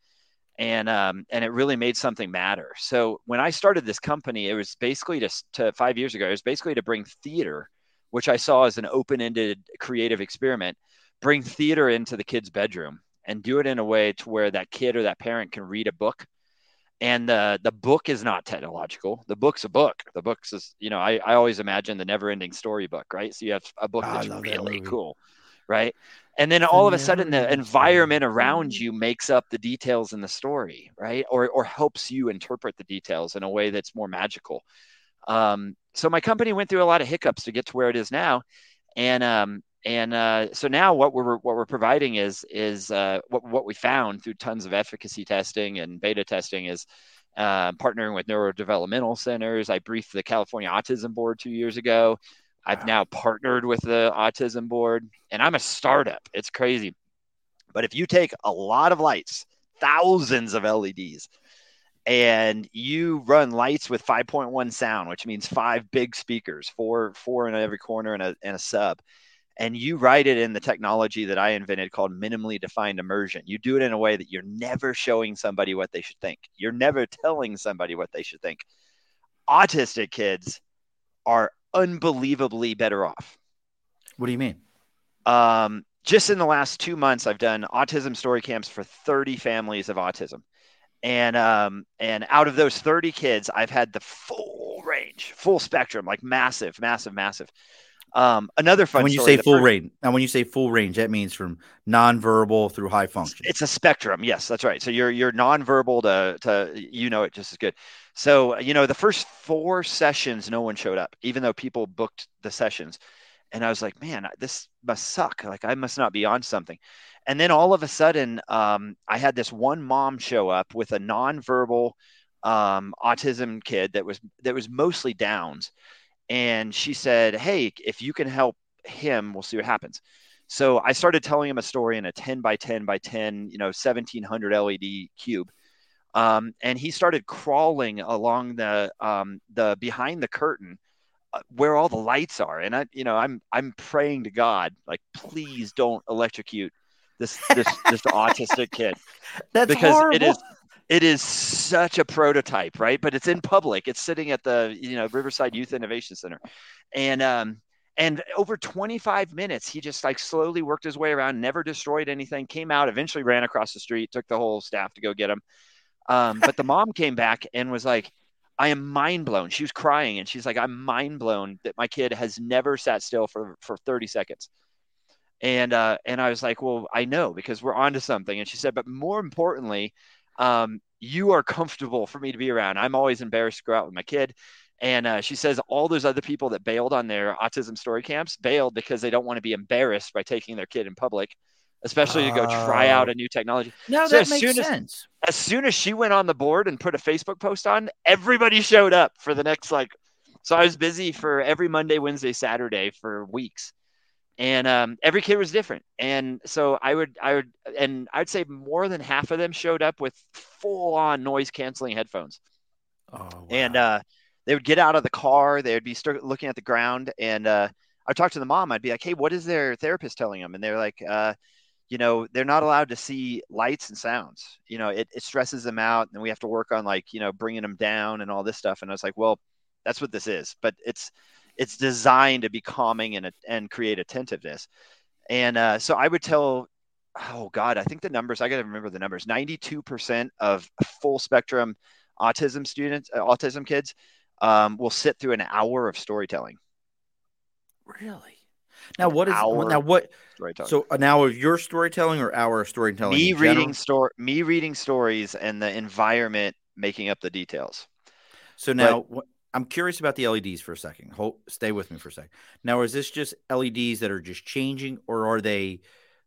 and um, and it really made something matter. So when I started this company, it was basically to, to five years ago. It was basically to bring theater, which I saw as an open-ended creative experiment, bring theater into the kid's bedroom and do it in a way to where that kid or that parent can read a book. And the the book is not technological. The book's a book. The book's is you know i, I always imagine the never ending story book right? So you have a book that's really that cool right? And then all of a sudden, the environment around you makes up the details in the story, right? Or or helps you interpret the details in a way that's more magical. Um, so my company went through a lot of hiccups to get to where it is now, and um, and uh, so now what we're what we're providing is is uh, what what we found through tons of efficacy testing and beta testing is uh, partnering with neurodevelopmental centers. I briefed the California Autism Board two years ago. I've now partnered with the autism board and I'm a startup. It's crazy. But if you take a lot of lights, thousands of LEDs, and you run lights with 5.1 sound, which means five big speakers, four four in every corner and a, and a sub, and you write it in the technology that I invented called minimally defined immersion. You do it in a way that you're never showing somebody what they should think. You're never telling somebody what they should think. Autistic kids are unbelievably better off. What do you mean? Um, just in the last two months, I've done autism story camps for 30 families of autism. And um, and out of those 30 kids, I've had the full range, full spectrum, like massive, massive, massive. Um, another fun. when you story, say full first, range, now when you say full range, that means from nonverbal through high function. It's a spectrum. Yes, that's right. So you're you're nonverbal to to you know it just as good. So you know the first four sessions, no one showed up, even though people booked the sessions, and I was like, man, this must suck. Like I must not be on something. And then all of a sudden, um, I had this one mom show up with a nonverbal um, autism kid that was that was mostly Downs and she said, "Hey, if you can help him, we'll see what happens." So I started telling him a story in a 10 by 10 by 10, you know, 1700 LED cube. Um, and he started crawling along the um, the behind the curtain uh, where all the lights are. And I, you know, I'm I'm praying to God, like, please don't electrocute this this this autistic kid. *laughs* That's because horrible. it is it is such a prototype, right? But it's in public. It's sitting at the you know Riverside Youth Innovation Center, and um, and over 25 minutes, he just like slowly worked his way around, never destroyed anything. Came out, eventually ran across the street, took the whole staff to go get him. Um, but the mom came back and was like, "I am mind blown." She was crying, and she's like, "I'm mind blown that my kid has never sat still for for 30 seconds." And uh, and I was like, "Well, I know because we're onto something." And she said, "But more importantly." um, you are comfortable for me to be around. I'm always embarrassed to go out with my kid. And uh, she says all those other people that bailed on their autism story camps bailed because they don't want to be embarrassed by taking their kid in public, especially to go try out a new technology. No, so that makes sense. As, as soon as she went on the board and put a Facebook post on, everybody showed up for the next like. So I was busy for every Monday, Wednesday, Saturday for weeks and um, every kid was different and so i would i would and i'd say more than half of them showed up with full on noise canceling headphones oh, wow. and uh, they would get out of the car they would be looking at the ground and uh, i'd talk to the mom i'd be like hey what is their therapist telling them and they're like uh, you know they're not allowed to see lights and sounds you know it, it stresses them out and we have to work on like you know bringing them down and all this stuff and i was like well that's what this is but it's it's designed to be calming and and create attentiveness. And uh, so I would tell, oh God, I think the numbers I got to remember the numbers. Ninety two percent of full spectrum autism students, uh, autism kids, um, will sit through an hour of storytelling. Really? Now what is now what? So an hour of your storytelling or hour of storytelling? Me reading story, me reading stories, and the environment making up the details. So now, but, I'm curious about the LEDs for a second. Hold, stay with me for a second. Now, is this just LEDs that are just changing, or are they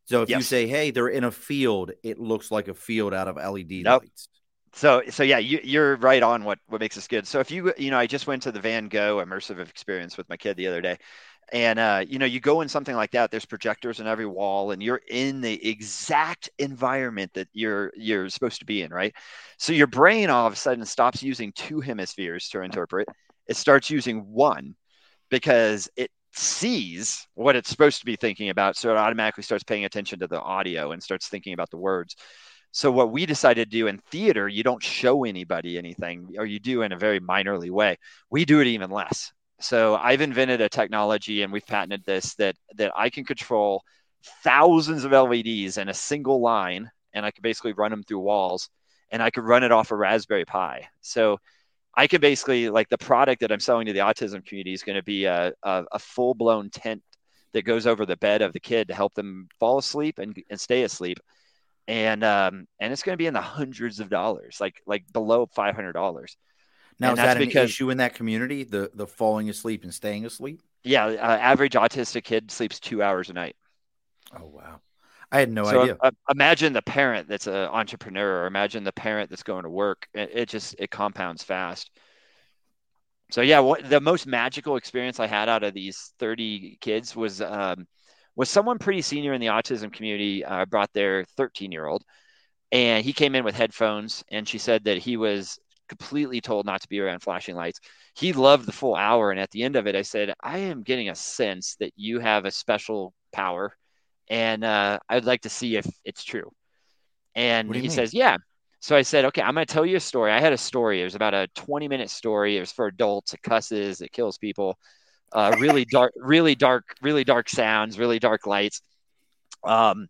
So if you say, "Hey, they're in a field," it looks like a field out of LED Nope. lights. So, so yeah, you, you're right on what what makes this good. So if you, you know, I just went to the Van Gogh immersive experience with my kid the other day, and uh, you know, you go in something like that. There's projectors in every wall, and you're in the exact environment that you're you're supposed to be in, right? So your brain all of a sudden stops using two hemispheres to interpret. It starts using one because it sees what it's supposed to be thinking about. So it automatically starts paying attention to the audio and starts thinking about the words. So what we decided to do in theater, you don't show anybody anything, or you do in a very minorly way. We do it even less. So I've invented a technology, and we've patented this that that I can control thousands of LEDs in a single line, and I can basically run them through walls, and I could run it off a Raspberry Pi. So I can basically like the product that I'm selling to the autism community is going to be a, a, a full blown tent that goes over the bed of the kid to help them fall asleep and, and stay asleep and um and it's going to be in the hundreds of dollars like like below five hundred dollars Now, And is that's that an because- issue in that community? The the falling asleep and staying asleep? yeah uh, average autistic kid sleeps two hours a night Oh wow, I had no so idea. uh, imagine the parent that's an entrepreneur or imagine the parent that's going to work it, it just it compounds fast so yeah what the most magical experience i had out of these 30 kids was um was someone pretty senior in the autism community uh, brought their 13 year old and he came in with headphones and she said that he was completely told not to be around flashing lights. He loved the full hour and at the end of it i said i am getting a sense that you have a special power and uh, i'd like to see if it's true. And he mean? says yeah. So i said okay i'm going to tell you a story. I had a story. It was about a 20 minute story. It was for adults. It cusses. It kills people. Uh, really *laughs* dark really dark really dark sounds really dark lights. Um,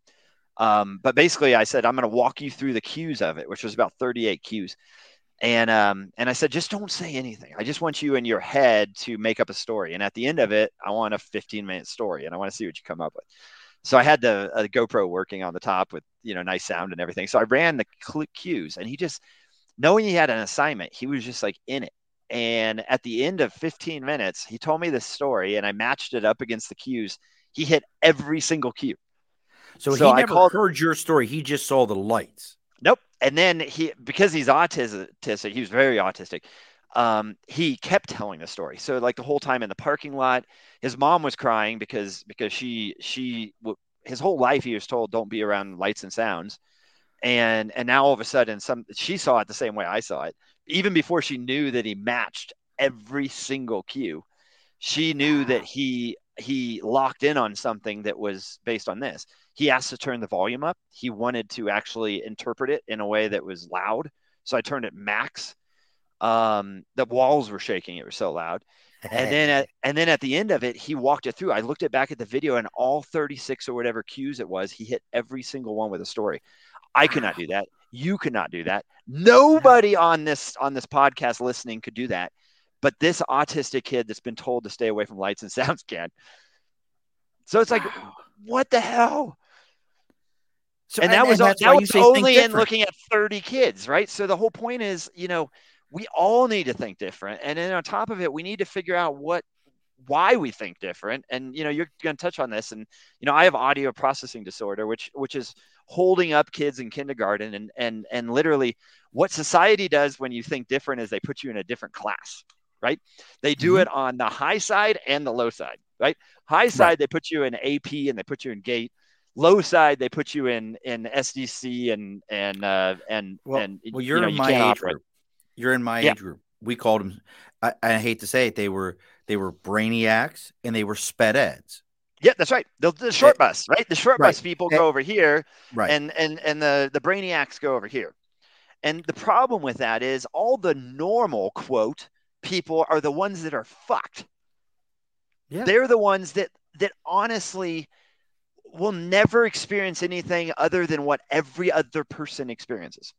um, but basically, I said I'm going to walk you through the cues of it, which was about 38 cues. And um, and I said, just don't say anything. I just want you in your head to make up a story. And at the end of it, I want a 15 minute story, and I want to see what you come up with. So I had the a GoPro working on the top with you know nice sound and everything. So I ran the cl- cues, and he just knowing he had an assignment, he was just like in it. And at the end of 15 minutes, he told me this story, and I matched it up against the cues. He hit every single cue. so, so he I never called- heard your story. He just saw the lights. Nope. And then he, because he's autistic, he was very autistic. Um, he kept telling the story. So like the whole time in the parking lot, his mom was crying because because she she his whole life he was told don't be around lights and sounds, and and now all of a sudden some she saw it the same way I saw it. Even before she knew that he matched every single cue, she knew that he he locked in on something that was based on this he asked to turn the volume up. He wanted to actually interpret it in a way that was loud. So I turned it max. Um, the walls were shaking. It was so loud. And then at, *laughs* and then at the end of it, he walked it through. I looked it back at the video and all 36 or whatever cues it was, he hit every single one with a story. I could not do that. You could not do that. Nobody *laughs* on this on this podcast listening could do that. But this autistic kid that's been told to stay away from lights and sounds can. So it's like, Wow. what the hell? So, and that was that's that was only in looking at 30 kids right? So the whole point is you know we all need to think different. And then on top of it we need to figure out what why we think different. And you know you're going to touch on this. And you know i have audio processing disorder which which is holding up kids in kindergarten and and and literally what society does when you think different is they put you in a different class right? They do Mhm. it on the high side and the low side right? High side they put you in ap and they put you in gate low side they put you in in sdc and and uh and Well, and well, you you're know, in you my age operate. group. You're in my Yeah. age group. We called them. I, I hate to say it. They were they were brainiacs and they were sped eds. yeah that's right the, the short bus right the short right. bus people Eh, go over here Right. and and and the the brainiacs go over here and the problem with that is all the normal quote people are the ones that are fucked yeah. they're the ones that that honestly will never experience anything other than what every other person experiences.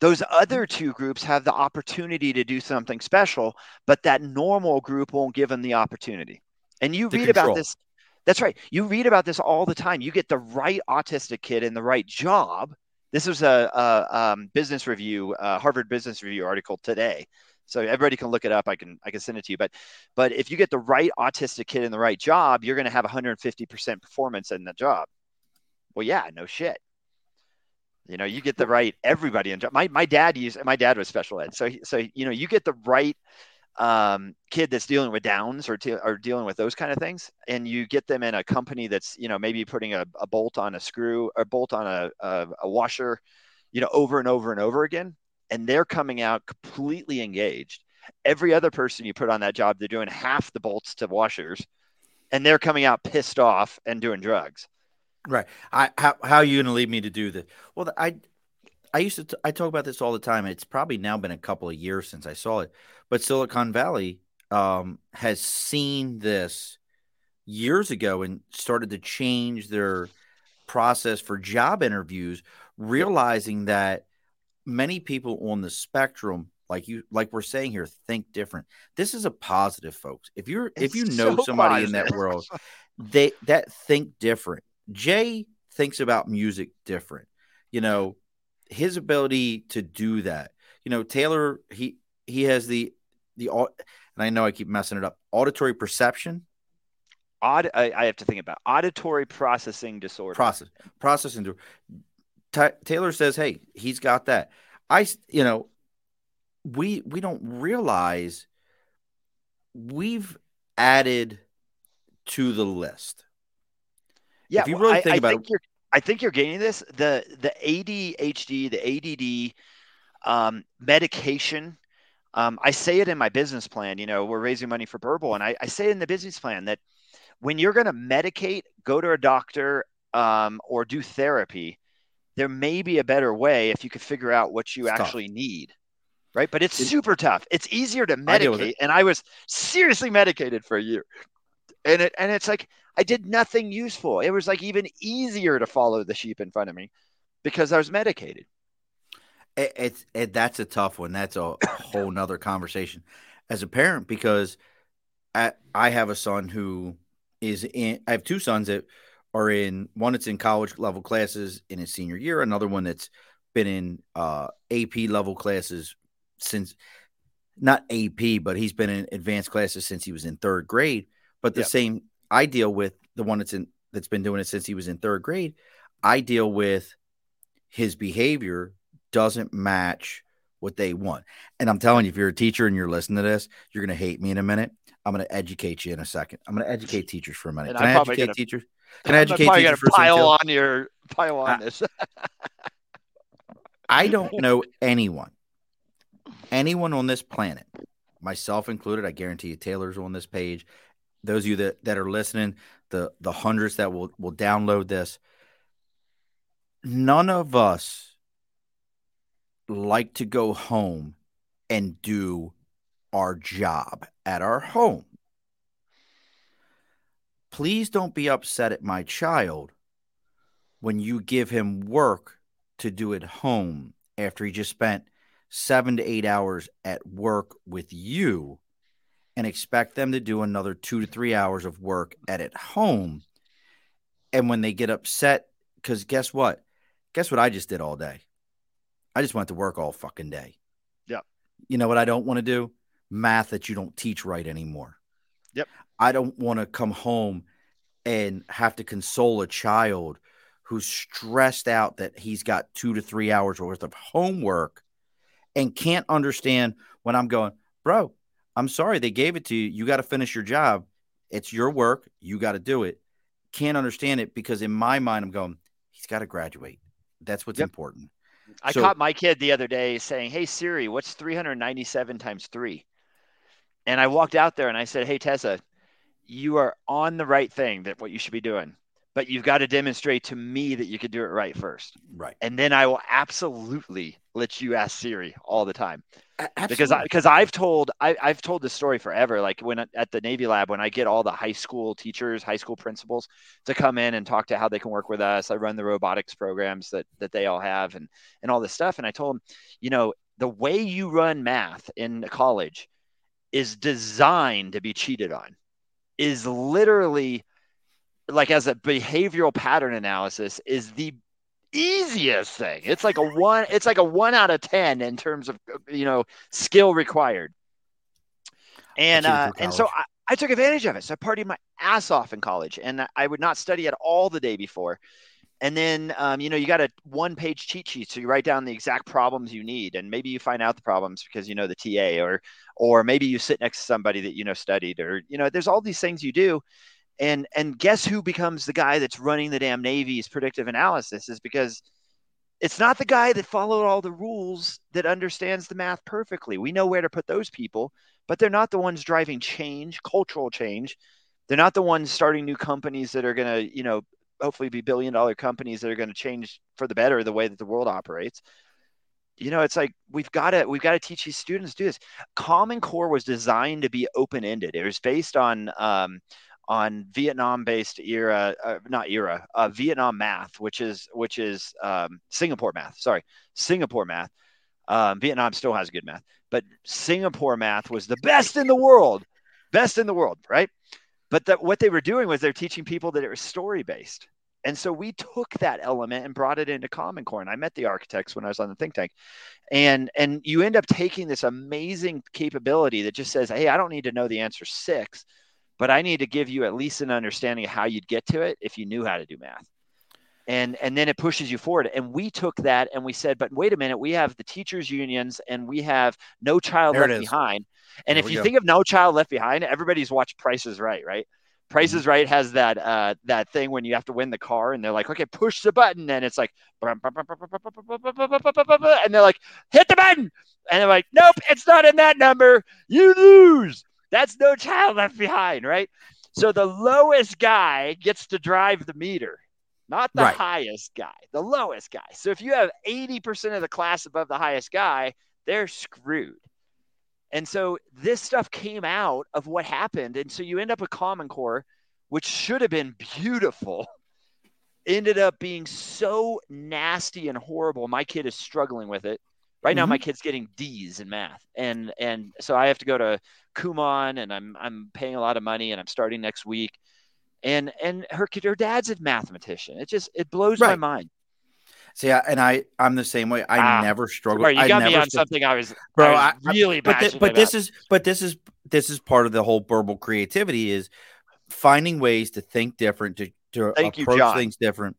Those other two groups have the opportunity to do something special but that normal group won't give them the opportunity. And you read about this that's right you read about this all the time. You get the right autistic kid in the right job. This was a, a um, business review uh, harvard business review article today so everybody can look it up i can i can send it to you but but if you get the right autistic kid in the right job you're going to have 150% performance in the job Well, yeah, no shit. You know, you get the right everybody. And my my dad used my dad was special ed, so so you know you get the right um, kid that's dealing with downs or, te- or dealing with those kind of things, and you get them in a company that's you know maybe putting a, a bolt on a screw or bolt on a, a, a washer, you know, over and over and over again, and they're coming out completely engaged. Every other person you put on that job, they're doing half the bolts to washers, and they're coming out pissed off and doing drugs. Right. I how how are you going to lead me to do this? Well, I I used to t- I talk about this all the time. It's probably now been a couple of years since I saw it, but Silicon Valley um, has seen this years ago and started to change their process for job interviews, realizing that many people on the spectrum like you like we're saying here think different this is a positive folks if you're it's if you *laughs* know so somebody positive. in that world they that think different Jay thinks about music different. You know, his ability to do that. You know, Taylor he he has the the and I know I keep messing it up. Auditory perception. Aud, I, I have to think about auditory processing disorder. Process processing. T- Taylor says, "Hey, he's got that." I, you know, we we don't realize we've added to the list. Yeah, if you really think I, about think it, you're, I think you're gaining this. The the ADHD, the ADD um, medication. Um, I say it in my business plan. You know, we're raising money for Burble, and I, I say in the business plan that when you're going to medicate, go to a doctor um, or do therapy. There may be a better way if you could figure out what you it's actually tough. need right? But it's super tough. It's easier to medicate, and I was seriously medicated for a year, and it and it's like I did nothing useful. It was like even easier to follow the sheep in front of me because I was medicated. It, it's it, that's a tough one. That's a whole nother conversation as a parent because I, I have a son who is in. I have two sons that are in one that's in college level classes in his senior year, another one that's been in uh, AP level classes since not AP, but he's been in advanced classes since he was in third grade. But the yep. same I deal with the one that's in that's been doing it since he was in third grade. I deal with his behavior doesn't match what they want. And I'm telling you, if you're a teacher and you're listening to this, you're going to hate me in a minute. I'm going to educate you in a second. I'm going to educate teachers for a minute. Can i educate gonna, teachers? Can I educate teachers for pile on your pile on I, this? *laughs* I don't know anyone, anyone on this planet, myself included. I guarantee you, Taylor's on this page those of you that, that are listening, the the hundreds that will will download this. None of us like to go home and do our job at our home. Please don't be upset at my child when you give him work to do at home after he just spent seven to eight hours at work with you and expect them to do another two to three hours of work at at home. And when they get upset, because guess what? Guess what I just did all day? I just went to work all fucking day. Yep. You know what I don't want to do? Math that you don't teach right anymore. Yep. I don't want to come home and have to console a child who's stressed out that he's got two to three hours worth of homework and can't understand when I'm going, bro, I'm sorry they gave it to you. You got to finish your job. It's your work. You got to do it. Can't understand it because in my mind, I'm going, he's got to graduate. That's what's yep. important. I so, caught my kid the other day saying, Hey, Siri, what's 397 times three? And I walked out there and I said, Hey, Tessa, you are on the right thing that what you should be doing but you've got to demonstrate to me that you could do it right first. Right. And then I will absolutely let you ask Siri all the time. Absolutely. Because I, because I've told I, I've told this story forever. Like when at the Navy lab, when I get all the high school teachers, high school principals to come in and talk to how they can work with us, I run the robotics programs that that they all have and and all this stuff. And I told them, you know, the way you run math in college is designed to be cheated on. Is literally like as a behavioral pattern analysis is the easiest thing. It's like a one. It's like a one out of ten in terms of you know skill required. And uh, and so I, I took advantage of it. So I partied my ass off in college, and I would not study at all the day before. And then um, you know you got a one page cheat sheet so you write down the exact problems you need and maybe you find out the problems because you know the ta or or maybe you sit next to somebody that you know studied or you know there's all these things you do. And and guess who becomes the guy that's running the damn navy's predictive analysis is because it's not the guy that followed all the rules that understands the math perfectly. We know where to put those people but they're not the ones driving change cultural change. They're not the ones starting new companies that are going to you know hopefully be billion dollar companies that are going to change for the better the way that the world operates. You know it's like we've got to we've got to teach these students to do this. Common core was designed to be open ended it was based on um, on vietnam based era uh, not era uh, vietnam math which is which is um, singapore math sorry singapore math. Um, vietnam still has good math but singapore math was the best in the world best in the world right? But that what they were doing was they're teaching people that it was story based. And so we took that element and brought it into Common Core. And I met the architects when I was on the think tank. And and you end up taking this amazing capability that just says, hey, I don't need to know the answer six, but I need to give you at least an understanding of how you'd get to it if you knew how to do math and and then it pushes you forward and we took that and we said but wait a minute we have the teachers unions and we have no child there left behind and there if you go. think of no child left behind everybody's watched prices right right prices mm-hmm. right has that uh that thing when you have to win the car and they're like okay push the button and it's like and they're like hit the button and they're like nope it's not in that number you lose that's no child left behind right so the lowest guy gets to drive the meter not the right. highest guy, the lowest guy. So if you have 80% of the class above the highest guy, they're screwed. And so this stuff came out of what happened. And so you end up with Common Core, which should have been beautiful, ended up being so nasty and horrible. My kid is struggling with it. Right mm-hmm. now, my kid's getting D's in math, and and so I have to go to Kumon, and I'm I'm paying a lot of money, and I'm starting next week and and her her dad's a mathematician. It just it blows right. my mind. See, I, and I I'm the same way. I ah, never struggle. you got me on something I was, bro. I was really but, th- but this is but this is this is part of the whole Burble creativity is finding ways to think different to to Thank approach you, things different.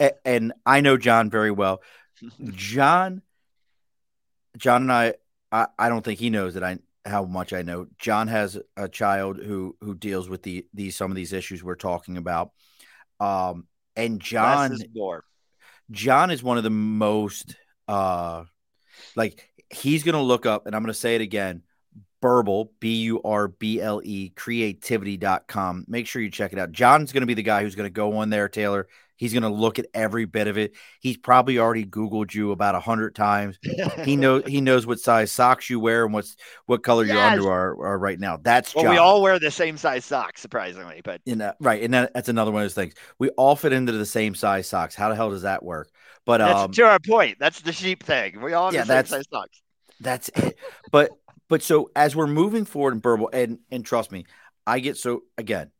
And, and I know John very well. *laughs* John, John and I, I, I don't think he knows that I how much I know. John has a child who who deals with the these some of these issues we're talking about. Um, and John, John is one of the most uh, like he's gonna look up, and I'm gonna say it again. Burble, B U R B L E, creativity.com. Make sure you check it out. John's going to be the guy who's going to go on there, Taylor, He's going to look at every bit of it. He's probably already Googled you about a hundred times. *laughs* he knows he knows what size socks you wear and what's what color yes. your underwear are, are, right now. That's well, John. we all wear the same size socks, surprisingly, but in that, right, and that, that's another one of those things. We all fit into the same size socks. How the hell does that work? But that's um, to our point. That's the sheep thing. We all have yeah, the same size socks. That's it. But but so as we're moving forward in Burble, and and trust me, I get so again,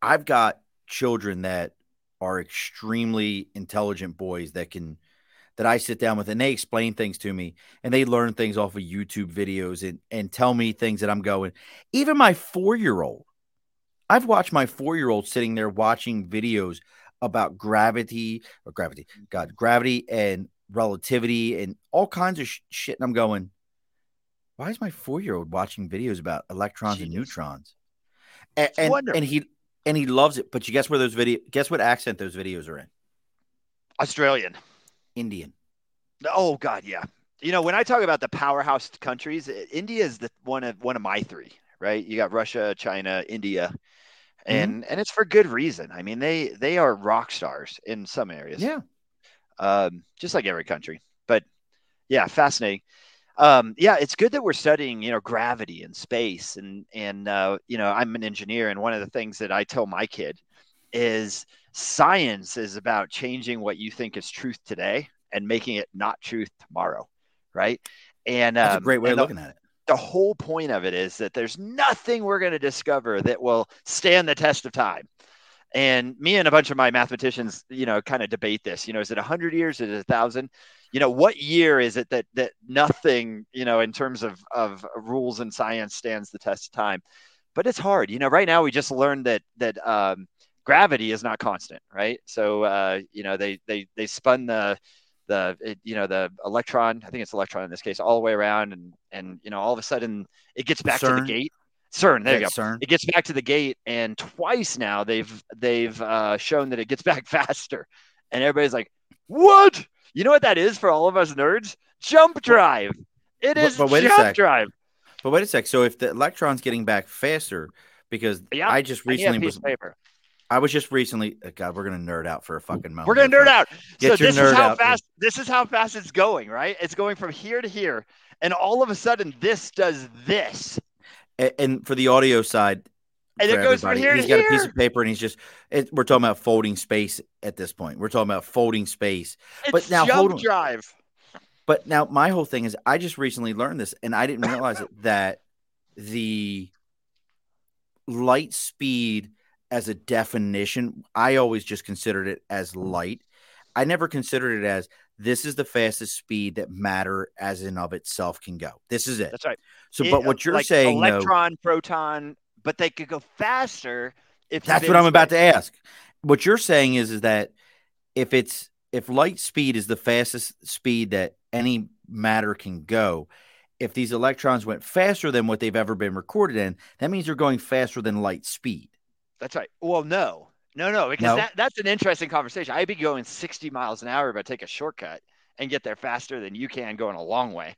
I've got children that are extremely intelligent boys that can that I sit down with and they explain things to me and they learn things off of YouTube videos and and tell me things that I'm going. Even my 4-year-old. I've watched my 4-year-old sitting there watching videos about gravity or gravity, God, gravity and relativity and all kinds of sh- shit and I'm going, why is my 4-year-old watching videos about electrons and neutrons? And, and, and he and he loves it. But you guess where those video? Guess what accent those videos are in? Australian, Indian. Oh God, yeah. You know, when I talk about the powerhouse countries, India is the one of one of my three. Right? You got Russia, China, India, and mm-hmm. and it's for good reason. I mean, they they are rock stars in some areas. Yeah. Um, just like every country, but yeah, fascinating um, yeah, it's good that we're studying, you know, gravity and space, and and uh, you know, I'm an engineer, and one of the things that I tell my kid is science is about changing what you think is truth today and making it not truth tomorrow, right? And that's um, a great way of the, looking at it. The whole point of it is that there's nothing we're going to discover that will stand the test of time. And me and a bunch of my mathematicians, you know, kind of debate this. You know, is it 100 years? Is it a thousand? You know, what year is it that that nothing, you know, in terms of of rules and science stands the test of time? But it's hard. You know, right now we just learned that that um, gravity is not constant, right? So uh, you know they they they spun the the it, you know the electron i think it's electron in this case all the way around and and you know all of a sudden it gets back CERN. to the gate CERN, there yeah, you go. CERN. It gets back to the gate, and twice now they've they've uh, shown that it gets back *laughs* faster, and everybody's like, "What? You know what that is for all of us nerds? Jump drive. It is but, but jump drive." But wait a sec. So if the electron's getting back faster, because yeah, I just recently was paper. I was just recently. Uh, God, we're gonna nerd out for a fucking moment. We're gonna nerd out. Get so this is how fast. This is how fast it's going. Right? It's going from here to here, and all of a sudden, this does this. And, and for the audio side, and it goes from here He's got here. a piece of paper, and he's just. It, we're talking about folding space at this point. We're talking about folding space. It's but now, hold on. drive. But now, my whole thing is, I just recently learned this, and I didn't realize it that the light speed as a definition, I always just considered it as light. I never considered it as this is the fastest speed that matter as in of itself can go. This is it. That's right. So, it, but what you're like saying, electron, though, proton, but they could go faster if that's what I'm about to ask. What you're saying is, is that if it's if light speed is the fastest speed that any matter can go, if these electrons went faster than what they've ever been recorded in, that means they're going faster than light speed. That's right. Well, no, no, no, because no. That, that's an interesting conversation. I'd be going 60 miles an hour, if I take a shortcut and get there faster than you can going a long way.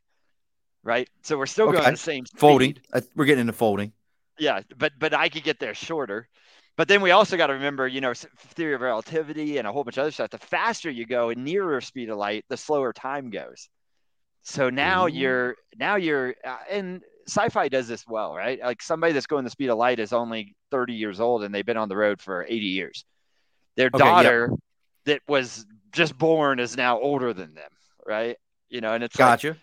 Right. So we're still okay. going the same speed. folding. Uh, we're getting into folding. Yeah, but but I could get there shorter. But then we also got to remember, you know, theory of relativity and a whole bunch of other stuff. The faster you go and nearer speed of light, the slower time goes. So now Ooh. you're now you're uh, and sci-fi does this well, right? Like somebody that's going the speed of light is only 30 years old and they've been on the road for 80 years. Their okay, daughter that was just born is now older than them, right? You know, and it's gotcha. Like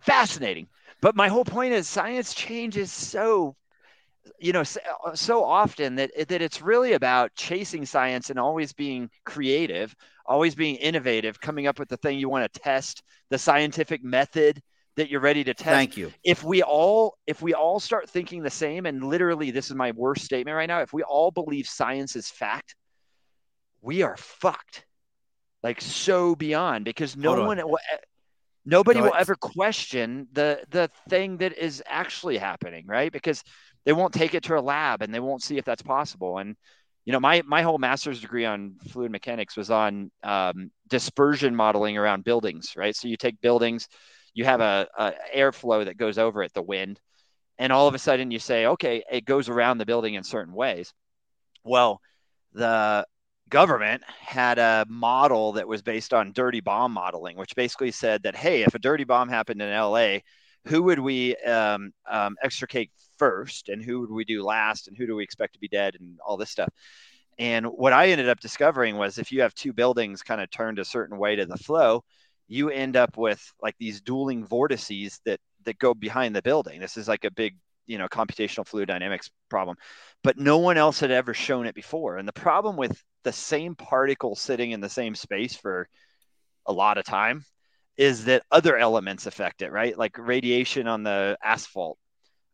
fascinating. But my whole point is science changes so you know uh, so often that that it's really about chasing science and always being creative always being innovative coming up with the thing you want to test the scientific method that you're ready to test. Thank you. If we all if we all start thinking the same and literally this is my worst statement right now if we all believe science is fact we are fucked. Like so beyond because no one will, nobody will ever question the the thing that is actually happening right? Because they won't take it to a lab and they won't see if that's possible. And you know, my my whole master's degree on fluid mechanics was on um, dispersion modeling around buildings, right? So you take buildings, you have a, a airflow that goes over it, the wind, and all of a sudden you say, okay, it goes around the building in certain ways. Well, the government had a model that was based on dirty bomb modeling, which basically said that, hey, if a dirty bomb happened in LA, who would we um, um, extricate first and who would we do last and who do we expect to be dead and all this stuff? And what i ended up discovering was if you have two buildings kind of turned a certain way to the flow you end up with like these dueling vortices that that go behind the building. This is like a big you know computational fluid dynamics problem. But no one else had ever shown it before. And the problem with the same particle sitting in the same space for a lot of time is that other elements affect it, right? Like radiation on the asphalt,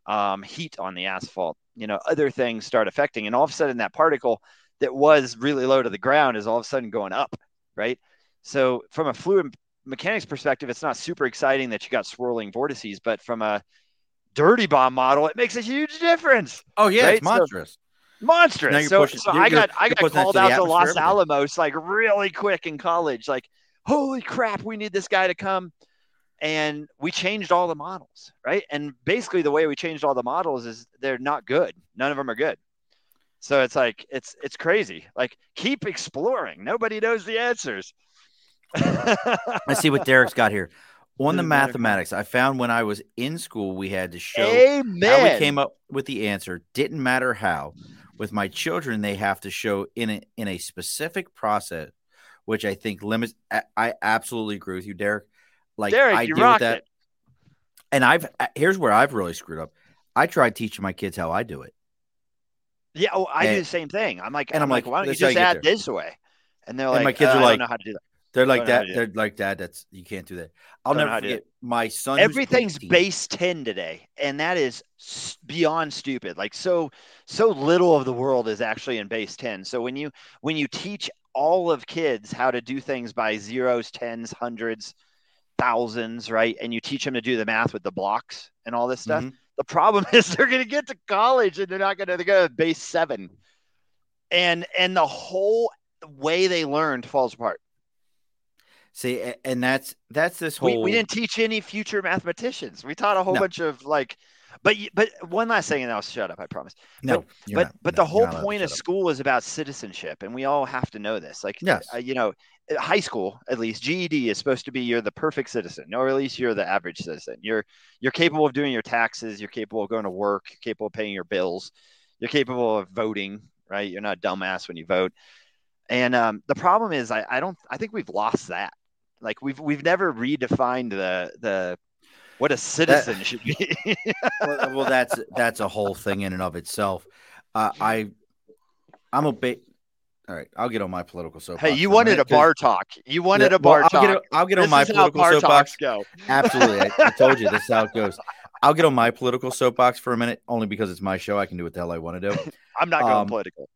um, heat on the asphalt, you know, other things start affecting. And all of a sudden, that particle that was really low to the ground is all of a sudden going up, right? So, from a fluid mechanics perspective, it's not super exciting that you got swirling vortices, but from a dirty bomb model, it makes a huge difference. Oh, yeah, right? it's monstrous. So, monstrous. So, pushing, so I got I got called out to Los Alamos like really quick in college, like holy crap, we need this guy to come. And we changed all the models, right? And basically, the way we changed all the models is they're not good. None of them are good. So it's like it's it's crazy. Like keep exploring. Nobody knows the answers. *laughs* Let's see what Derek's got here. On the mathematics, I found when I was in school, we had to show Amen. how we came up with the answer. Didn't matter how. With my children, they have to show in a in a specific process which I think limits. I, absolutely agree with you, Derek. Like Derek, I deal with that, it. and I've here's where I've really screwed up. I tried teaching my kids how I do it. Yeah, oh, I and, do the same thing. I'm like, and I'm, like, like, why don't you just add this way? And they're and like, my kids uh, are like, I don't know how to do that. They're like Don't know how that. They're like that. That's you can't do that. I'll never how to do forget my son. Everything's 18 base 10 today, and that is beyond stupid. Like so so little of the world is actually in base 10. So when you when you teach all of kids how to do things by zeros, tens, hundreds, thousands, right? And you teach them to do the math with the blocks and all this stuff. Mhm. The problem *laughs* is they're going to get to college and they're not going to they're going to base 7. And and the whole way they learned falls apart. See, and that's that's this We, whole. we didn't teach any future mathematicians. We taught a whole No. bunch of like, but but one last thing, and I'll shut up. I promise. no, you're but not. but No, the whole you're not allowed to point of up. school is about citizenship, and we all have to know this. Like, Yes. uh, you know, high school at least GED is supposed to be you're the perfect citizen, or at least you're the average citizen. You're you're capable of doing your taxes. You're capable of going to work. You're capable of paying your bills. You're capable of voting. Right? You're not a dumbass when you vote. And um, the problem is, I, I don't. I think we've lost that. Like we've we've never redefined the the what a citizen should be. *laughs* well, well, that's that's a whole thing in and of itself. Uh, I, I'm a bit. All right, I'll get on my political soapbox. hey, you wanted a, bar talk. You wanted Yeah, a bar well, I'll talk. Get, I'll get on my political soapbox. go. Absolutely, I, I told you this is how it goes. *laughs* I'll get on my political soapbox for a minute, only because it's my show. I can do what the hell I want to do. *laughs* I'm not going Um, political.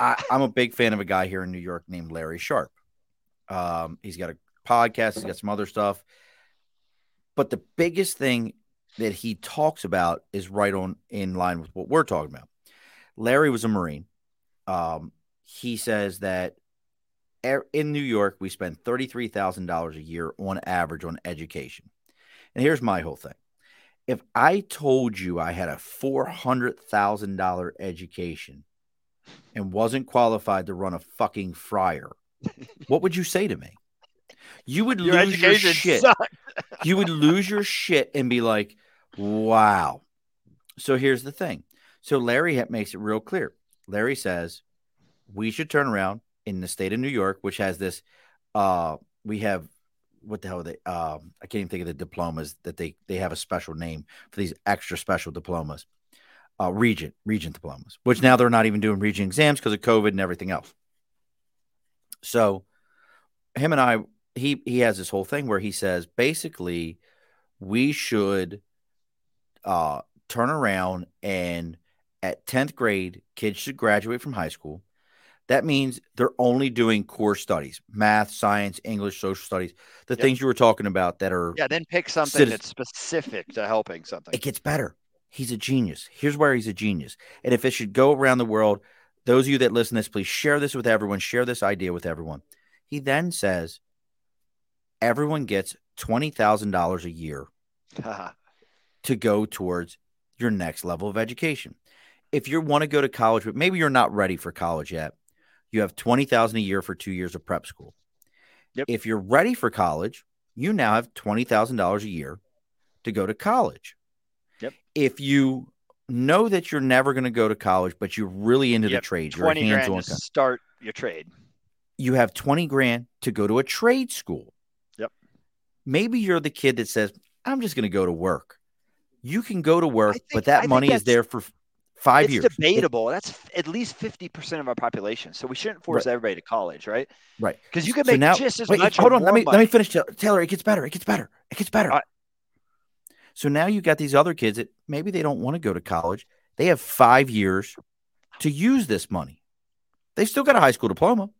I, I'm a big fan of a guy here in New York named Larry Sharpe. Um, he's got a podcast, he's got some other stuff. But the biggest thing that he talks about is right on in line with what we're talking about. Larry was a Marine. Um, he says that in New York, we spend $33,000 a year on average on education. And here's my whole thing. If I told you I had a $400,000 education and wasn't qualified to run a fucking fryer, what would you say to me? You would Your lose your shit. sucked. You would lose your shit and be like, wow. So here's the thing. So Larry makes it real clear. Larry says we should turn around in the state of New York, which has this. Uh, we have what the hell are they? Um, I can't even think of the diplomas that they they have a special name for these extra special diplomas. Uh, regent regent diplomas, which now they're not even doing regent exams because of COVID and everything else. So, him and I, he he has this whole thing where he says basically we should uh, turn around and at 10th grade, kids should graduate from high school. That means they're only doing core studies math, science, English, social studies, the Yep. things you were talking about that are, Yeah, then pick something Citizen- that's specific to helping something. it gets better. He's a genius. Here's where he's a genius. And if it should go around the world, those of you that listen to this, please share this with everyone, share this idea with everyone. He then says, everyone gets $20,000 a year *laughs* to go towards your next level of education. If you want to go to college, but maybe you're not ready for college yet, you have 20,000 a year for 2 years of prep school. Yep. If you're ready for college, you now have $20,000 a year to go to college. Yep. If you know that you're never going to go to college, but you're really into Yep, the trade, you're a 20 grand hands-on to start your trade. you have 20 grand to go to a trade school. Maybe you're the kid that says, I'm just going to go to work. You can go to work, think- but that think money is there for five it's years. It- debatable. That's at least 50% of our population. So we shouldn't force everybody to college, right? right. Because you can So make now- just as Wait, much. hold on. Let me let me finish. Taylor, it gets better. It gets better. It gets better. Right. So now you got these other kids that maybe they don't want to go to college. They have five years to use this money. They've still got a high school diploma.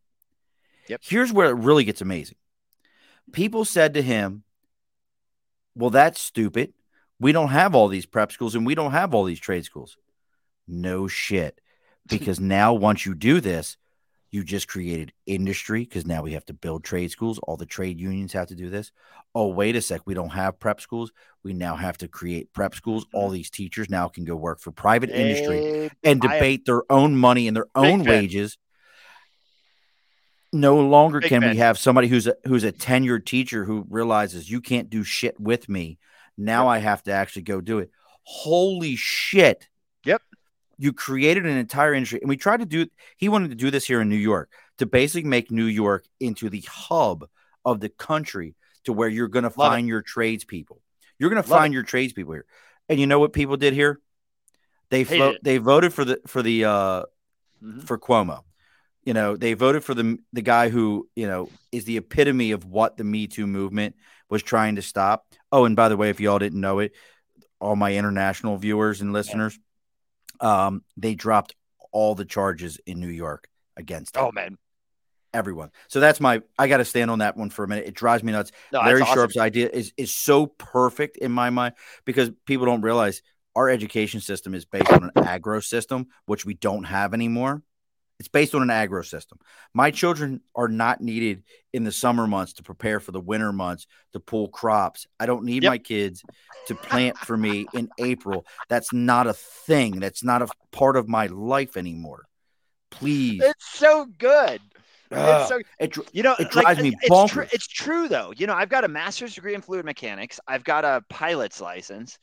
Yep. Here's where it really gets amazing. People said to him, Well, that's stupid. We don't have all these prep schools and we don't have all these trade schools. No shit. *laughs* Because now, once you do this, you just created industry because now we have to build trade schools. All the trade unions have to do this. Oh, wait a sec. We don't have prep schools. We now have to create prep schools. All these teachers now can go work for private industry and debate their own money and their own wages. No longer Big can we have somebody who's a, who's a tenured teacher who realizes you can't do shit with me. Now I have to actually go do it. Holy shit. Yep. You created an entire industry. And we tried to do he wanted to do this here in New York to basically make New York into the hub of the country to where you're going to Love it. find your tradespeople. You're going to find your tradespeople here. And you know what people did here? They flo- they voted for the for the uh Mhm. for Cuomo. You know, they voted for the the guy who you know is the epitome of what the Me Too movement was trying to stop. Oh, and by the way, if y'all didn't know it, all my international viewers and listeners, um, they dropped all the charges in New York against. Him. Oh man, everyone. So that's my. I got to stand on that one for a minute. It drives me nuts. No, Larry awesome. Sharpe's idea is is so perfect in my mind because people don't realize our education system is based on an agro system, which we don't have anymore. It's based on an agro system. My children are not needed in the summer months to prepare for the winter months to pull crops. I don't need yep. my kids to plant for me in April. That's not a thing. That's not a part of my life anymore. Please. It's so good. Uh, so, it, you know, it drives like, me bonkers. It's, tr- it's true though. You know, I've got a master's degree in fluid mechanics. I've got a pilot's license.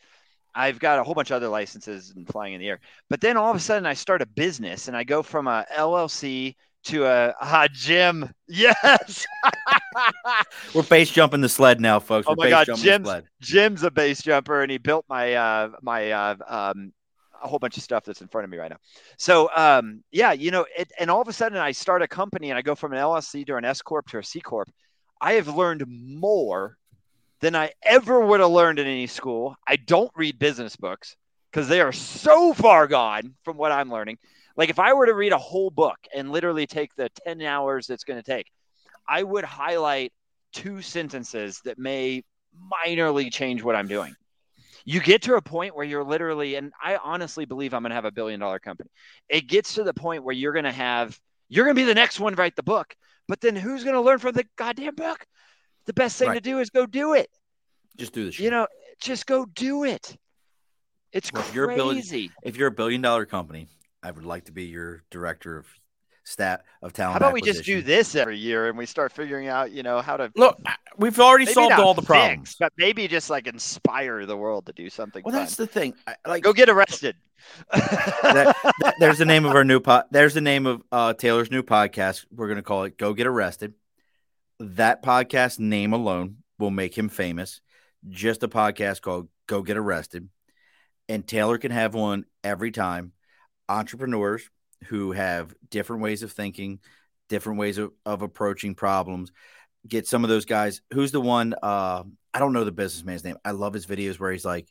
I've got a whole bunch of other licenses and flying in the air. But then all of a sudden, I start a business and I go from a LLC to a, a gym. *laughs* Yes. *laughs* We're base jumping the sled now, folks. Oh We're my God, Jim's, Jim's a base jumper, and he built my uh, my uh, um, a whole bunch of stuff that's in front of me right now. So um, yeah, you know, it, and all of a sudden I start a company and I go from an LLC to an S corp to a C corp. I have learned more than I ever would have learned in any school. I don't read business books because they are so far gone from what I'm learning. Like if I were to read a whole book and literally take the 10 hours it's going to take, I would highlight two sentences that may minorly change what I'm doing. You get to a point where you're literally, and I honestly believe I'm going to have a billion dollar company. It gets to the point where you're going to have, you're going to be the next one to write the book. But then who's going to learn from the goddamn book? The best thing right. to do is go do it. Just do the shit. You know, just go do it. It's well, crazy. If you're, billion, if you're a billion dollar company, I would like to be your director of stat of talent. How about we just do this every year and we start figuring out, you know, how to look? We've already solved all the fix, problems, but maybe just like inspire the world to do something. Well, fun. that's the thing. I, like, go get arrested. *laughs* that, that, there's the name of our new pod. There's the name of uh, Taylor's new podcast. We're gonna call it "Go Get Arrested." That podcast name alone will make him famous. Just a podcast called "Go Get Arrested," and Taylor can have one every time. Entrepreneurs who have different ways of thinking, different ways of, of approaching problems. Get some of those guys. Who's the one? Uh, I don't know the businessman's name. I love his videos where he's like,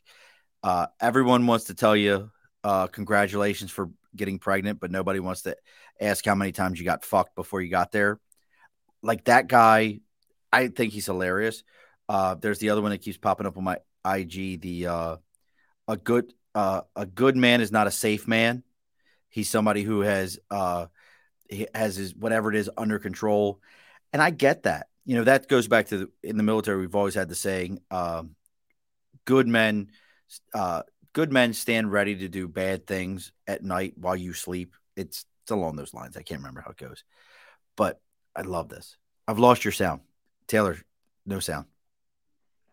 uh, everyone wants to tell you uh, congratulations for getting pregnant, but nobody wants to ask how many times you got fucked before you got there. Like that guy, I think he's hilarious. Uh, there's the other one that keeps popping up on my IG. The uh, a good uh, a good man is not a safe man. He's somebody who has uh he has his whatever it is under control. And I get that. You know, that goes back to the, in the military we've always had the saying um, good men uh good men stand ready to do bad things at night while you sleep. It's it's along those lines. I can't remember how it goes. But I love this. I've lost your sound. Taylor, no sound.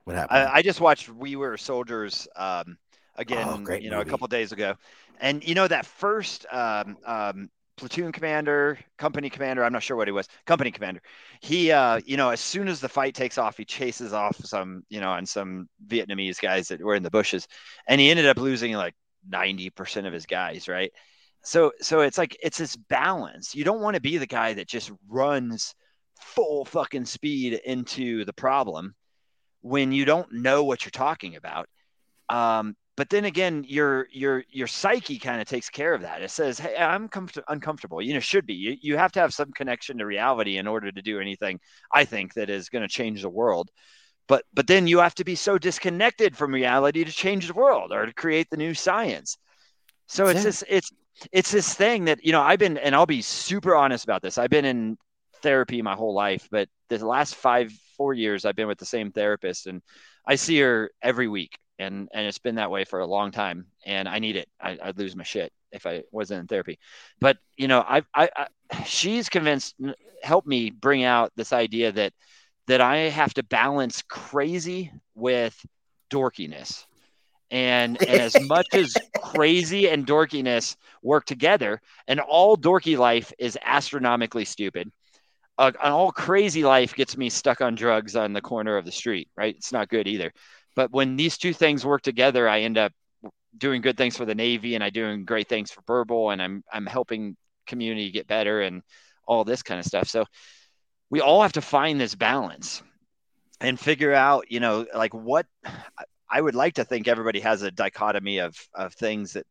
What happened? I, I just watched We Were Soldiers um, again, oh, you know, movie. a couple days ago. And you know that first um, um, platoon commander, company commander, I'm not sure what he was, company commander. He, uh, you know, as soon as the fight takes off, he chases off some, you know, and some Vietnamese guys that were in the bushes, and he ended up losing like 90% of his guys, right? So, so it's like it's this balance. You don't want to be the guy that just runs full fucking speed into the problem when you don't know what you're talking about. Um, but then again your your your psyche kind of takes care of that. It says hey i'm uncomfortable. You know should be. You, you have to have some connection to reality in order to do anything i think that is going to change the world. But but then you have to be so disconnected from reality to change the world or to create the new science. So it's this it's it's this thing that you know i've been and i'll be super honest about this. I've been in therapy my whole life but the last five four years i've been with the same therapist and i see her every week and and it's been that way for a long time and i need it. I, would lose my shit if i wasn't in therapy. But you know I, I i she's convinced helped me bring out this idea that that i have to balance crazy with dorkiness and and as much as *laughs* crazy and dorkiness work together and all dorky life is astronomically stupid uh, an all crazy life gets me stuck on drugs on the corner of the street right it's not good either but when these two things work together, I end up doing good things for the Navy and I doing great things for Burble and I'm I'm helping community get better and all this kind of stuff. So we all have to find this balance and figure out, you know, like what I would like to think everybody has a dichotomy of of things that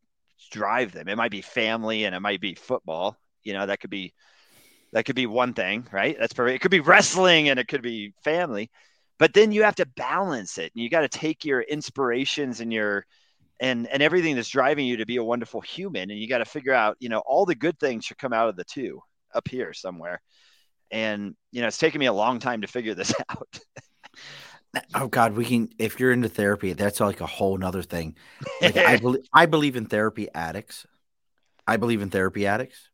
drive them. It might be family and it might be football. You know, that could be that could be one thing, right? That's perfect. It could be wrestling and it could be family. But then you have to balance it. And you got to take your inspirations and your and and everything that's driving you to be a wonderful human and you got to figure out, you know, all the good things should come out of the two up here somewhere. And you know, it's taken me a long time to figure this *laughs* out. Oh God, we can. If you're into therapy, that's like a whole nother thing. Like I *laughs* believe, I believe in therapy addicts. I believe in therapy addicts.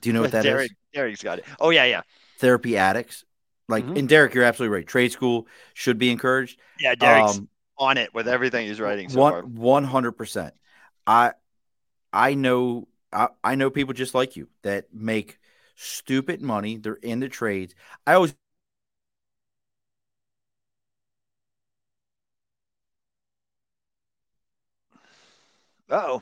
Do you know what that Derek, is? Derek's got it. Oh yeah, yeah, Therapy addicts. Like, Mhm. and Derek, you're absolutely right. Trade school should be encouraged. yeah. Derek's Um, on it with everything he's writing so one hundred percent. I I know I, I know people just like you that make stupid money. They're in the trades. I always Oh,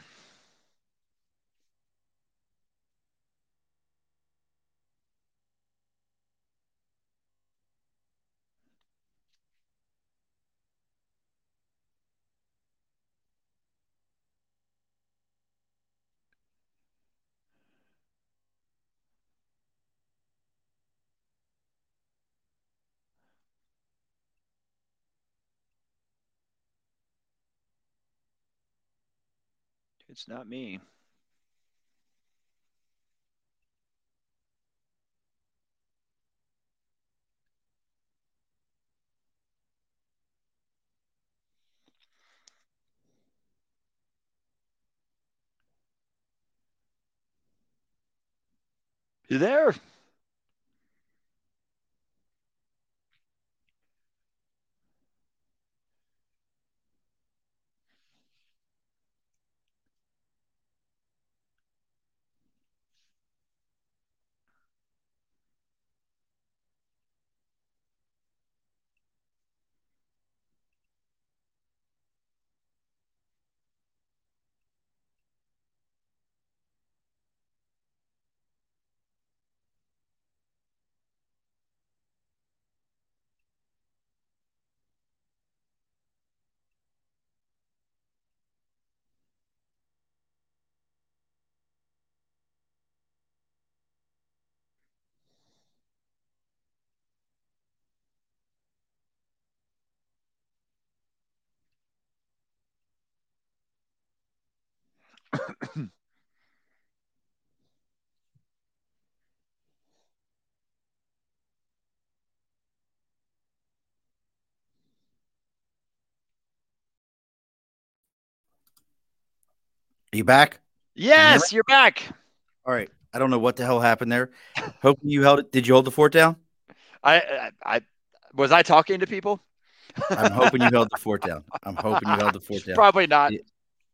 it's not me. You there? Are *clears throat* you back? Yes, you're back. All right. I don't know what the hell happened there. Hoping you held it. Did you hold the fort down? I, I, I was I talking to people? I'm hoping you held the *laughs* fort down. I'm hoping you held the fort down. Probably not.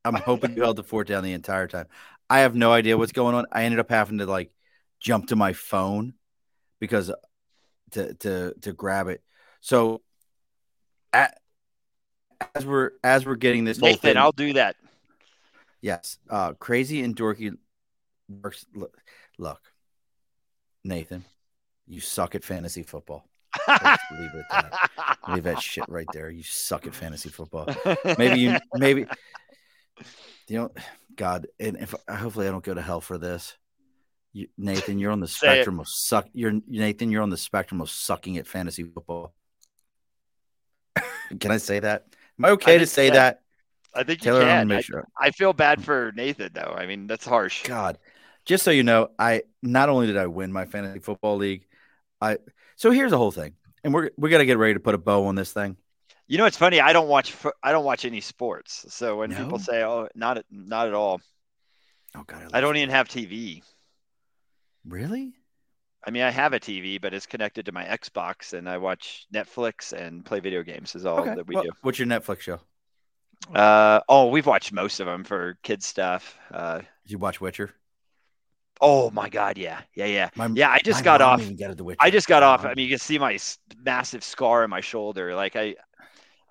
I'm hoping you held the fort down the entire time. I have no idea what's going on. I ended up having to like jump to my phone because to to to grab it. So at, as we're as we're getting this whole Nathan, thing, I'll do that. yes, uh, crazy and dorky works. Look, look, Nathan, you suck at fantasy football. *laughs* Leave it at that. Leave that shit right there. You suck at fantasy football. Maybe you maybe you know God and if hopefully I don't go to hell for this. You, Nathan, you're on the *laughs* it. spectrum of suck. You're Nathan. You're on the spectrum of sucking at fantasy football. *laughs* Can I say that? Am I okay to say that? I think Taylor, I wanna can. I, sure. I feel bad for Nathan though. I mean, that's harsh. God, just so you know, I not only did I win my fantasy football league, I so here's the whole thing, and we're we got to get ready to put a bow on this thing. You know, it's funny. I don't watch. I don't watch any sports. So when people say, "Oh, not at- not at all," Oh God, I don't love even have TV. really. I mean, I have a TV, but it's connected to my Xbox, and I watch Netflix and play video games. Is all Okay, that we well, do. What's your Netflix show? Uh, oh, we've watched most of them for kids stuff. Uh, Did you watch Witcher? oh my God, yeah, yeah, yeah, My, yeah. I just got off. even got the Witcher. I just got off. I mean, you can see my massive scar on my shoulder. Like I,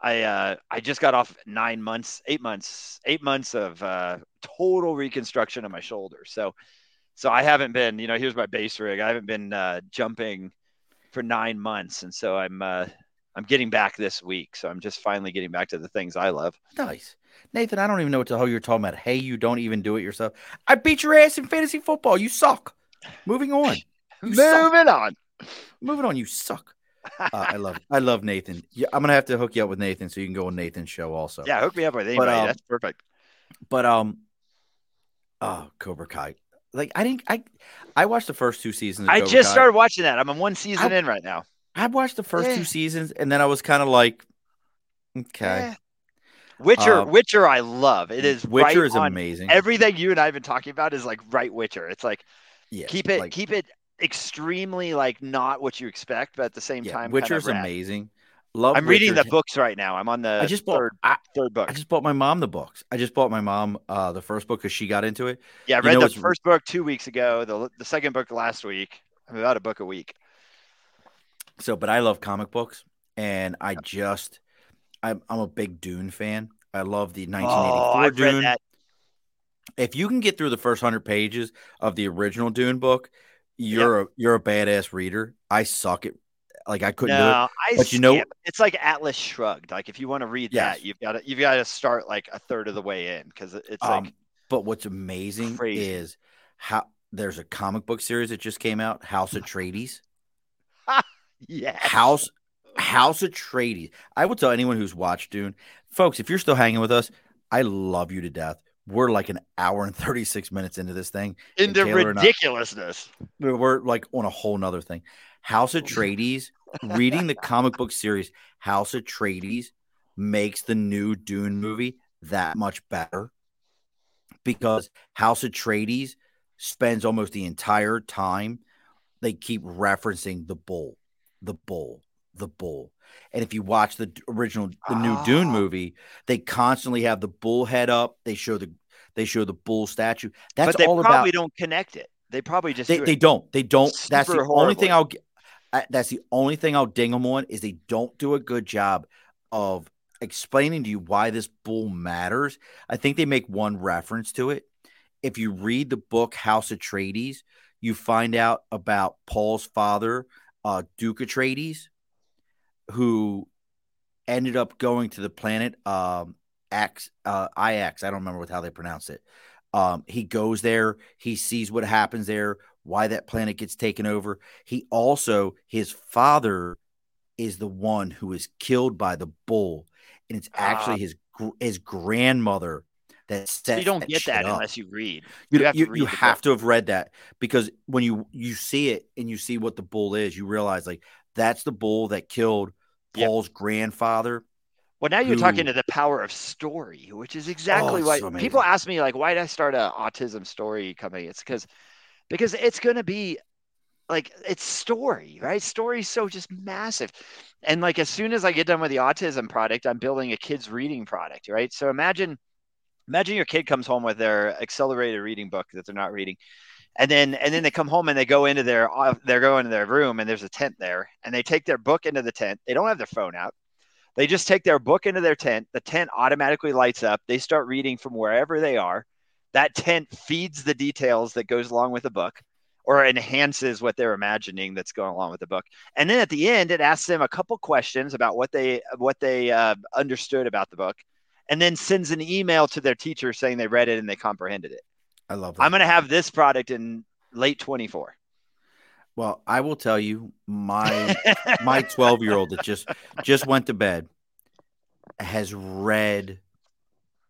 I, uh, I just got off nine months, eight months, eight months of uh, total reconstruction of my shoulder. So, So I haven't been, you know, here's my base rig. I haven't been uh, jumping for nine months, and so I'm uh, I'm getting back this week. So I'm just finally getting back to the things I love. Nice. Nathan, I don't even know what the hell you're talking about. Hey, you don't even do it yourself. I beat your ass in fantasy football. You suck. Moving on. You *laughs* Moving suck. on. Moving on. You suck. Uh, I love I love Nathan. Yeah, I'm gonna have to hook you up with Nathan so you can go on Nathan's show also. Yeah, hook me up with anybody. But, um, That's perfect. But um, oh Cobra Kai. Like I didn't I I watched the first two seasons. I just Kai. started watching that. I'm on one season I, in right now. I watched the first yeah. two seasons and then I was kind of like, okay. Yeah. Witcher, um, Witcher, I love. It is Witcher right is amazing. Everything you and I have been talking about is like right Witcher. It's like yeah, keep it like, keep it extremely like not what you expect, but at the same yeah, time, Witcher's kind of amazing. Love. I'm Witcher. reading the books right now. I'm on the I just bought, third, I, third book. I just bought my mom the books. I just bought my mom uh, the first book because she got into it. Yeah, I read you know, the first book two weeks ago. The the second book last week. I'm about a book a week. So, but I love comic books, and I just I'm I'm a big Dune fan. I love the 1984 oh, Dune. If you can get through the first hundred pages of the original Dune book, you're a you're a badass reader. I suck at like I couldn't no, do it. I but skip. you know, it's like Atlas Shrugged. Like if you want to read yes. that, you've got to you've got to start like a third of the way in because it's um, like. But what's amazing crazy. is how there's a comic book series that just came out, House of Atreides. *laughs* yeah, House House Atreides. I will tell anyone who's watched Dune, folks, if you're still hanging with us, I love you to death. We're like an hour and 36 minutes into this thing. Into ridiculousness. I, we're like on a whole nother thing. House of Atreides, reading the comic book series, House of Atreides makes the new Dune movie that much better because House of Atreides spends almost the entire time they keep referencing the bull, the bull, the bull. And if you watch the original, the new Dune ah. movie, they constantly have the bull head up. They show the they show the bull statue. That's all about but they all probably about, don't connect it. They probably just they, do they don't. They don't. That's the horribly. only thing I'll. I, that's the only thing I'll ding them on is they don't do a good job of explaining to you why this bull matters. I think they make one reference to it. If you read the book House of Atreides, you find out about Paul's father, uh, Duke Atreides, who ended up going to the planet um, X, uh, IX. I don't remember with how they pronounce it. Um, he goes there, he sees what happens there, why that planet gets taken over. He also, his father is the one who is killed by the bull, and it's actually uh, his his grandmother that set. You don't that get that up. unless you read. You, you have, to, you, you have to have read that because when you you see it and you see what the bull is, you realize like that's the bull that killed Paul's yep. grandfather. Well, now you're talking to the power of story, which is exactly oh, why so people ask me like, why did I start an autism story company? It's because because it's going to be like it's story, right? Story is so just massive. And like as soon as I get done with the autism product, I'm building a kids reading product, right? So imagine imagine your kid comes home with their accelerated reading book that they're not reading and then and then they come home and they go into their uh, they're going to their room and there's a tent there and they take their book into the tent they don't have their phone out they just take their book into their tent. The tent automatically lights up. They start reading from wherever they are. That tent feeds the details that goes along with the book or enhances what they're imagining that's going along with the book. And then at the end it asks them a couple questions about what they what they uh, understood about the book and then sends an email to their teacher saying they read it and they comprehended it. I love that. I'm going to have this product in late 24. Well, I will tell you, my my *laughs* 12 year old that just just went to bed has read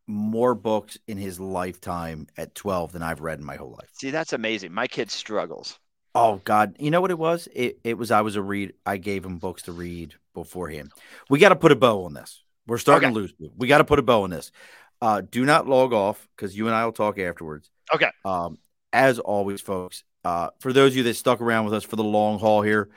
more books in his lifetime at 12 than I've read in my whole life. See, that's amazing. My kid struggles. Oh God, you know what it was? It it was I was a read. I gave him books to read beforehand. We got to put a bow on this. We're starting okay. to lose. We got to put a bow on this. Uh, do not log off because you and I will talk afterwards. Okay. Um, as always, folks, uh, for those of you that stuck around with us for the long haul here,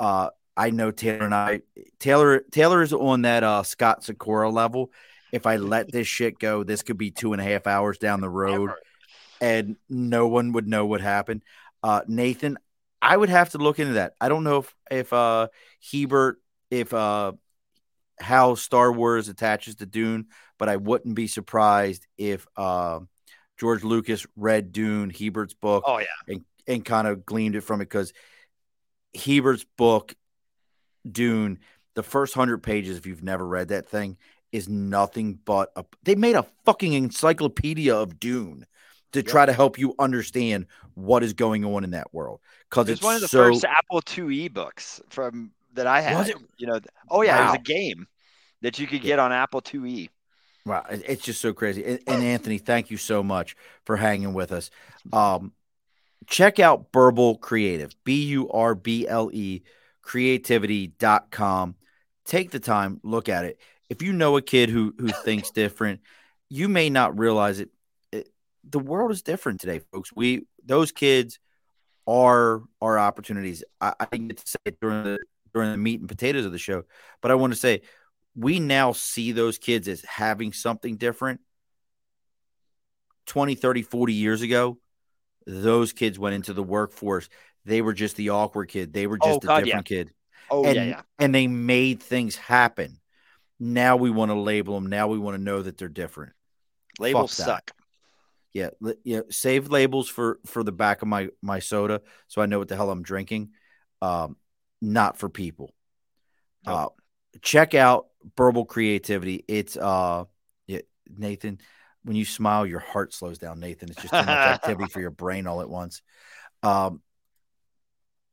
uh, I know Taylor and I, Taylor, Taylor is on that uh, Scott Sakura level. If I let *laughs* this shit go, this could be two and a half hours down the road, and no one would know what happened. Uh, Nathan, I would have to look into that. I don't know if if uh, Hebert, if uh, how Star Wars attaches to Dune, but I wouldn't be surprised if uh, George Lucas read Dune, Hebert's book. Oh yeah, and and kind of gleaned it from it because Hebert's book, Dune, the first hundred pages, if you've never read that thing, is nothing but a. They made a fucking encyclopedia of Dune to yep. try to help you understand what is going on in that world. Because it's, one of the so, first Apple IIe books from that I had. You know, oh yeah, wow. it was a game that you could get on Apple IIe. Wow, it's just so crazy. And, Anthony, thank you so much for hanging with us. Um, check out Burble Creative, B U R B L E creativity.com. Take the time, look at it. If you know a kid who who thinks different, you may not realize it. it. The world is different today, folks. We those kids are our opportunities. I, I didn't get to say it during the during the meat and potatoes of the show, but I want to say we now see those kids as having something different. 20 30 40 years ago those kids went into the workforce. They were just the awkward kid. They were just oh, a different yeah. kid. Oh and, yeah, yeah and they made things happen. Now we want to label them. Now we want to know that they're different. Labels suck. Yeah yeah save labels for for the back of my my soda so i know what the hell i'm drinking um not for people. Nope. uh check out Burble Creativity. It's uh, yeah, Nathan. When you smile, your heart slows down. Nathan, it's just too much *laughs* activity for your brain all at once. Um,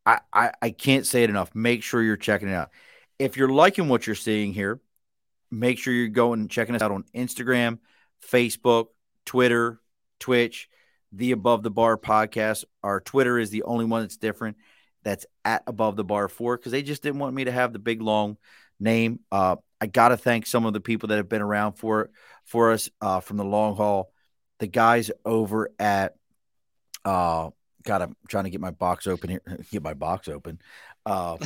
I, I I can't say it enough. Make sure you're checking it out. If you're liking what you're seeing here, make sure you're going and checking us out on Instagram, Facebook, Twitter, Twitch, the Above the Bar podcast. Our Twitter is the only one that's different. That's at Above the Bar four because they just didn't want me to have the big long name. Uh, I got to thank some of the people that have been around for for us uh, from the long haul. The guys over at uh, God, I'm trying to get my box open here. *laughs* Get my box open. Uh,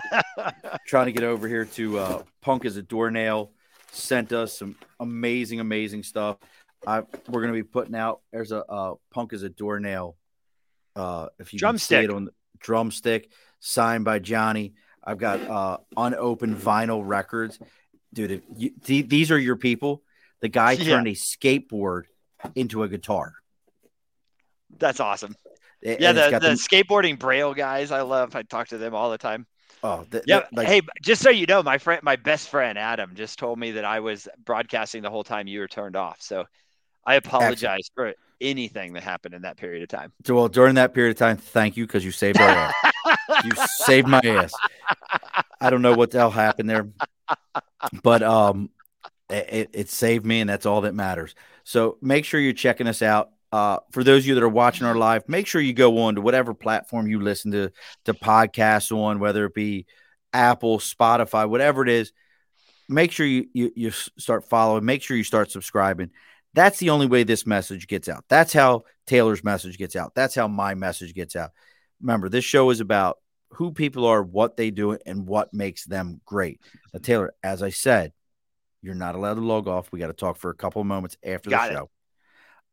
*laughs* trying to get over here to uh, Punk as a doornail. Sent us some amazing, amazing stuff. I, we're going to be putting out. There's a uh, Punk as a doornail. Uh, if you drumstick. can see it on the drumstick, signed by Johnny. I've got uh, unopened vinyl records, dude. You, th- these are your people. The guy yeah. turned a skateboard into a guitar. That's awesome. Yeah, the, the, the, skateboarding braille guys, I love. I talk to them all the time. Oh, the, yeah. Like, hey, just so you know, my friend, my best friend Adam, just told me that I was broadcasting the whole time you were turned off. So I apologize excellent. for anything that happened in that period of time. Well, during that period of time, thank you because you saved our ass. *laughs* you saved my ass. I don't know what the hell happened there, but um, it, it saved me, and that's all that matters. So make sure you're checking us out. Uh, for those of you that are watching our live, make sure you go on to whatever platform you listen to to podcasts on, whether it be Apple, Spotify, whatever it is. Make sure you, you you start following. Make sure you start subscribing. That's the only way this message gets out. That's how Taylor's message gets out. That's how my message gets out. Remember, this show is about who people are, what they do, and what makes them great. Now, Taylor, as I said, you're not allowed to log off. We got to talk for a couple of moments after got the show.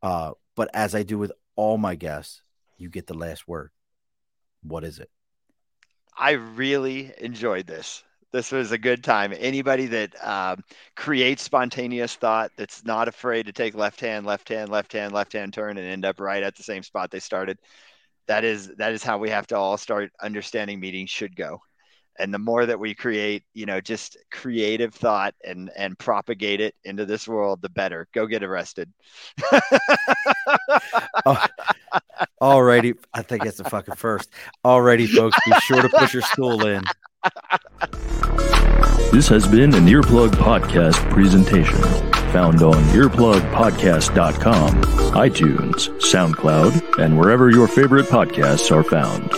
Uh, but as I do with all my guests, you get the last word. What is it? I really enjoyed this this was a good time. Anybody that um, creates spontaneous thought, that's not afraid to take left hand, left hand, left hand, left hand turn, and end up right at the same spot they started. That is that is how we have to all start understanding meetings should go. And the more that we create, you know, just creative thought and and propagate it into this world, the better. Go get arrested. *laughs* oh, alrighty, I think it's the fucking first. Alrighty, folks, be sure to put your stool in. This has been an Earplug Podcast presentation. Found on earplugpodcast.com, iTunes, SoundCloud, and wherever your favorite podcasts are found.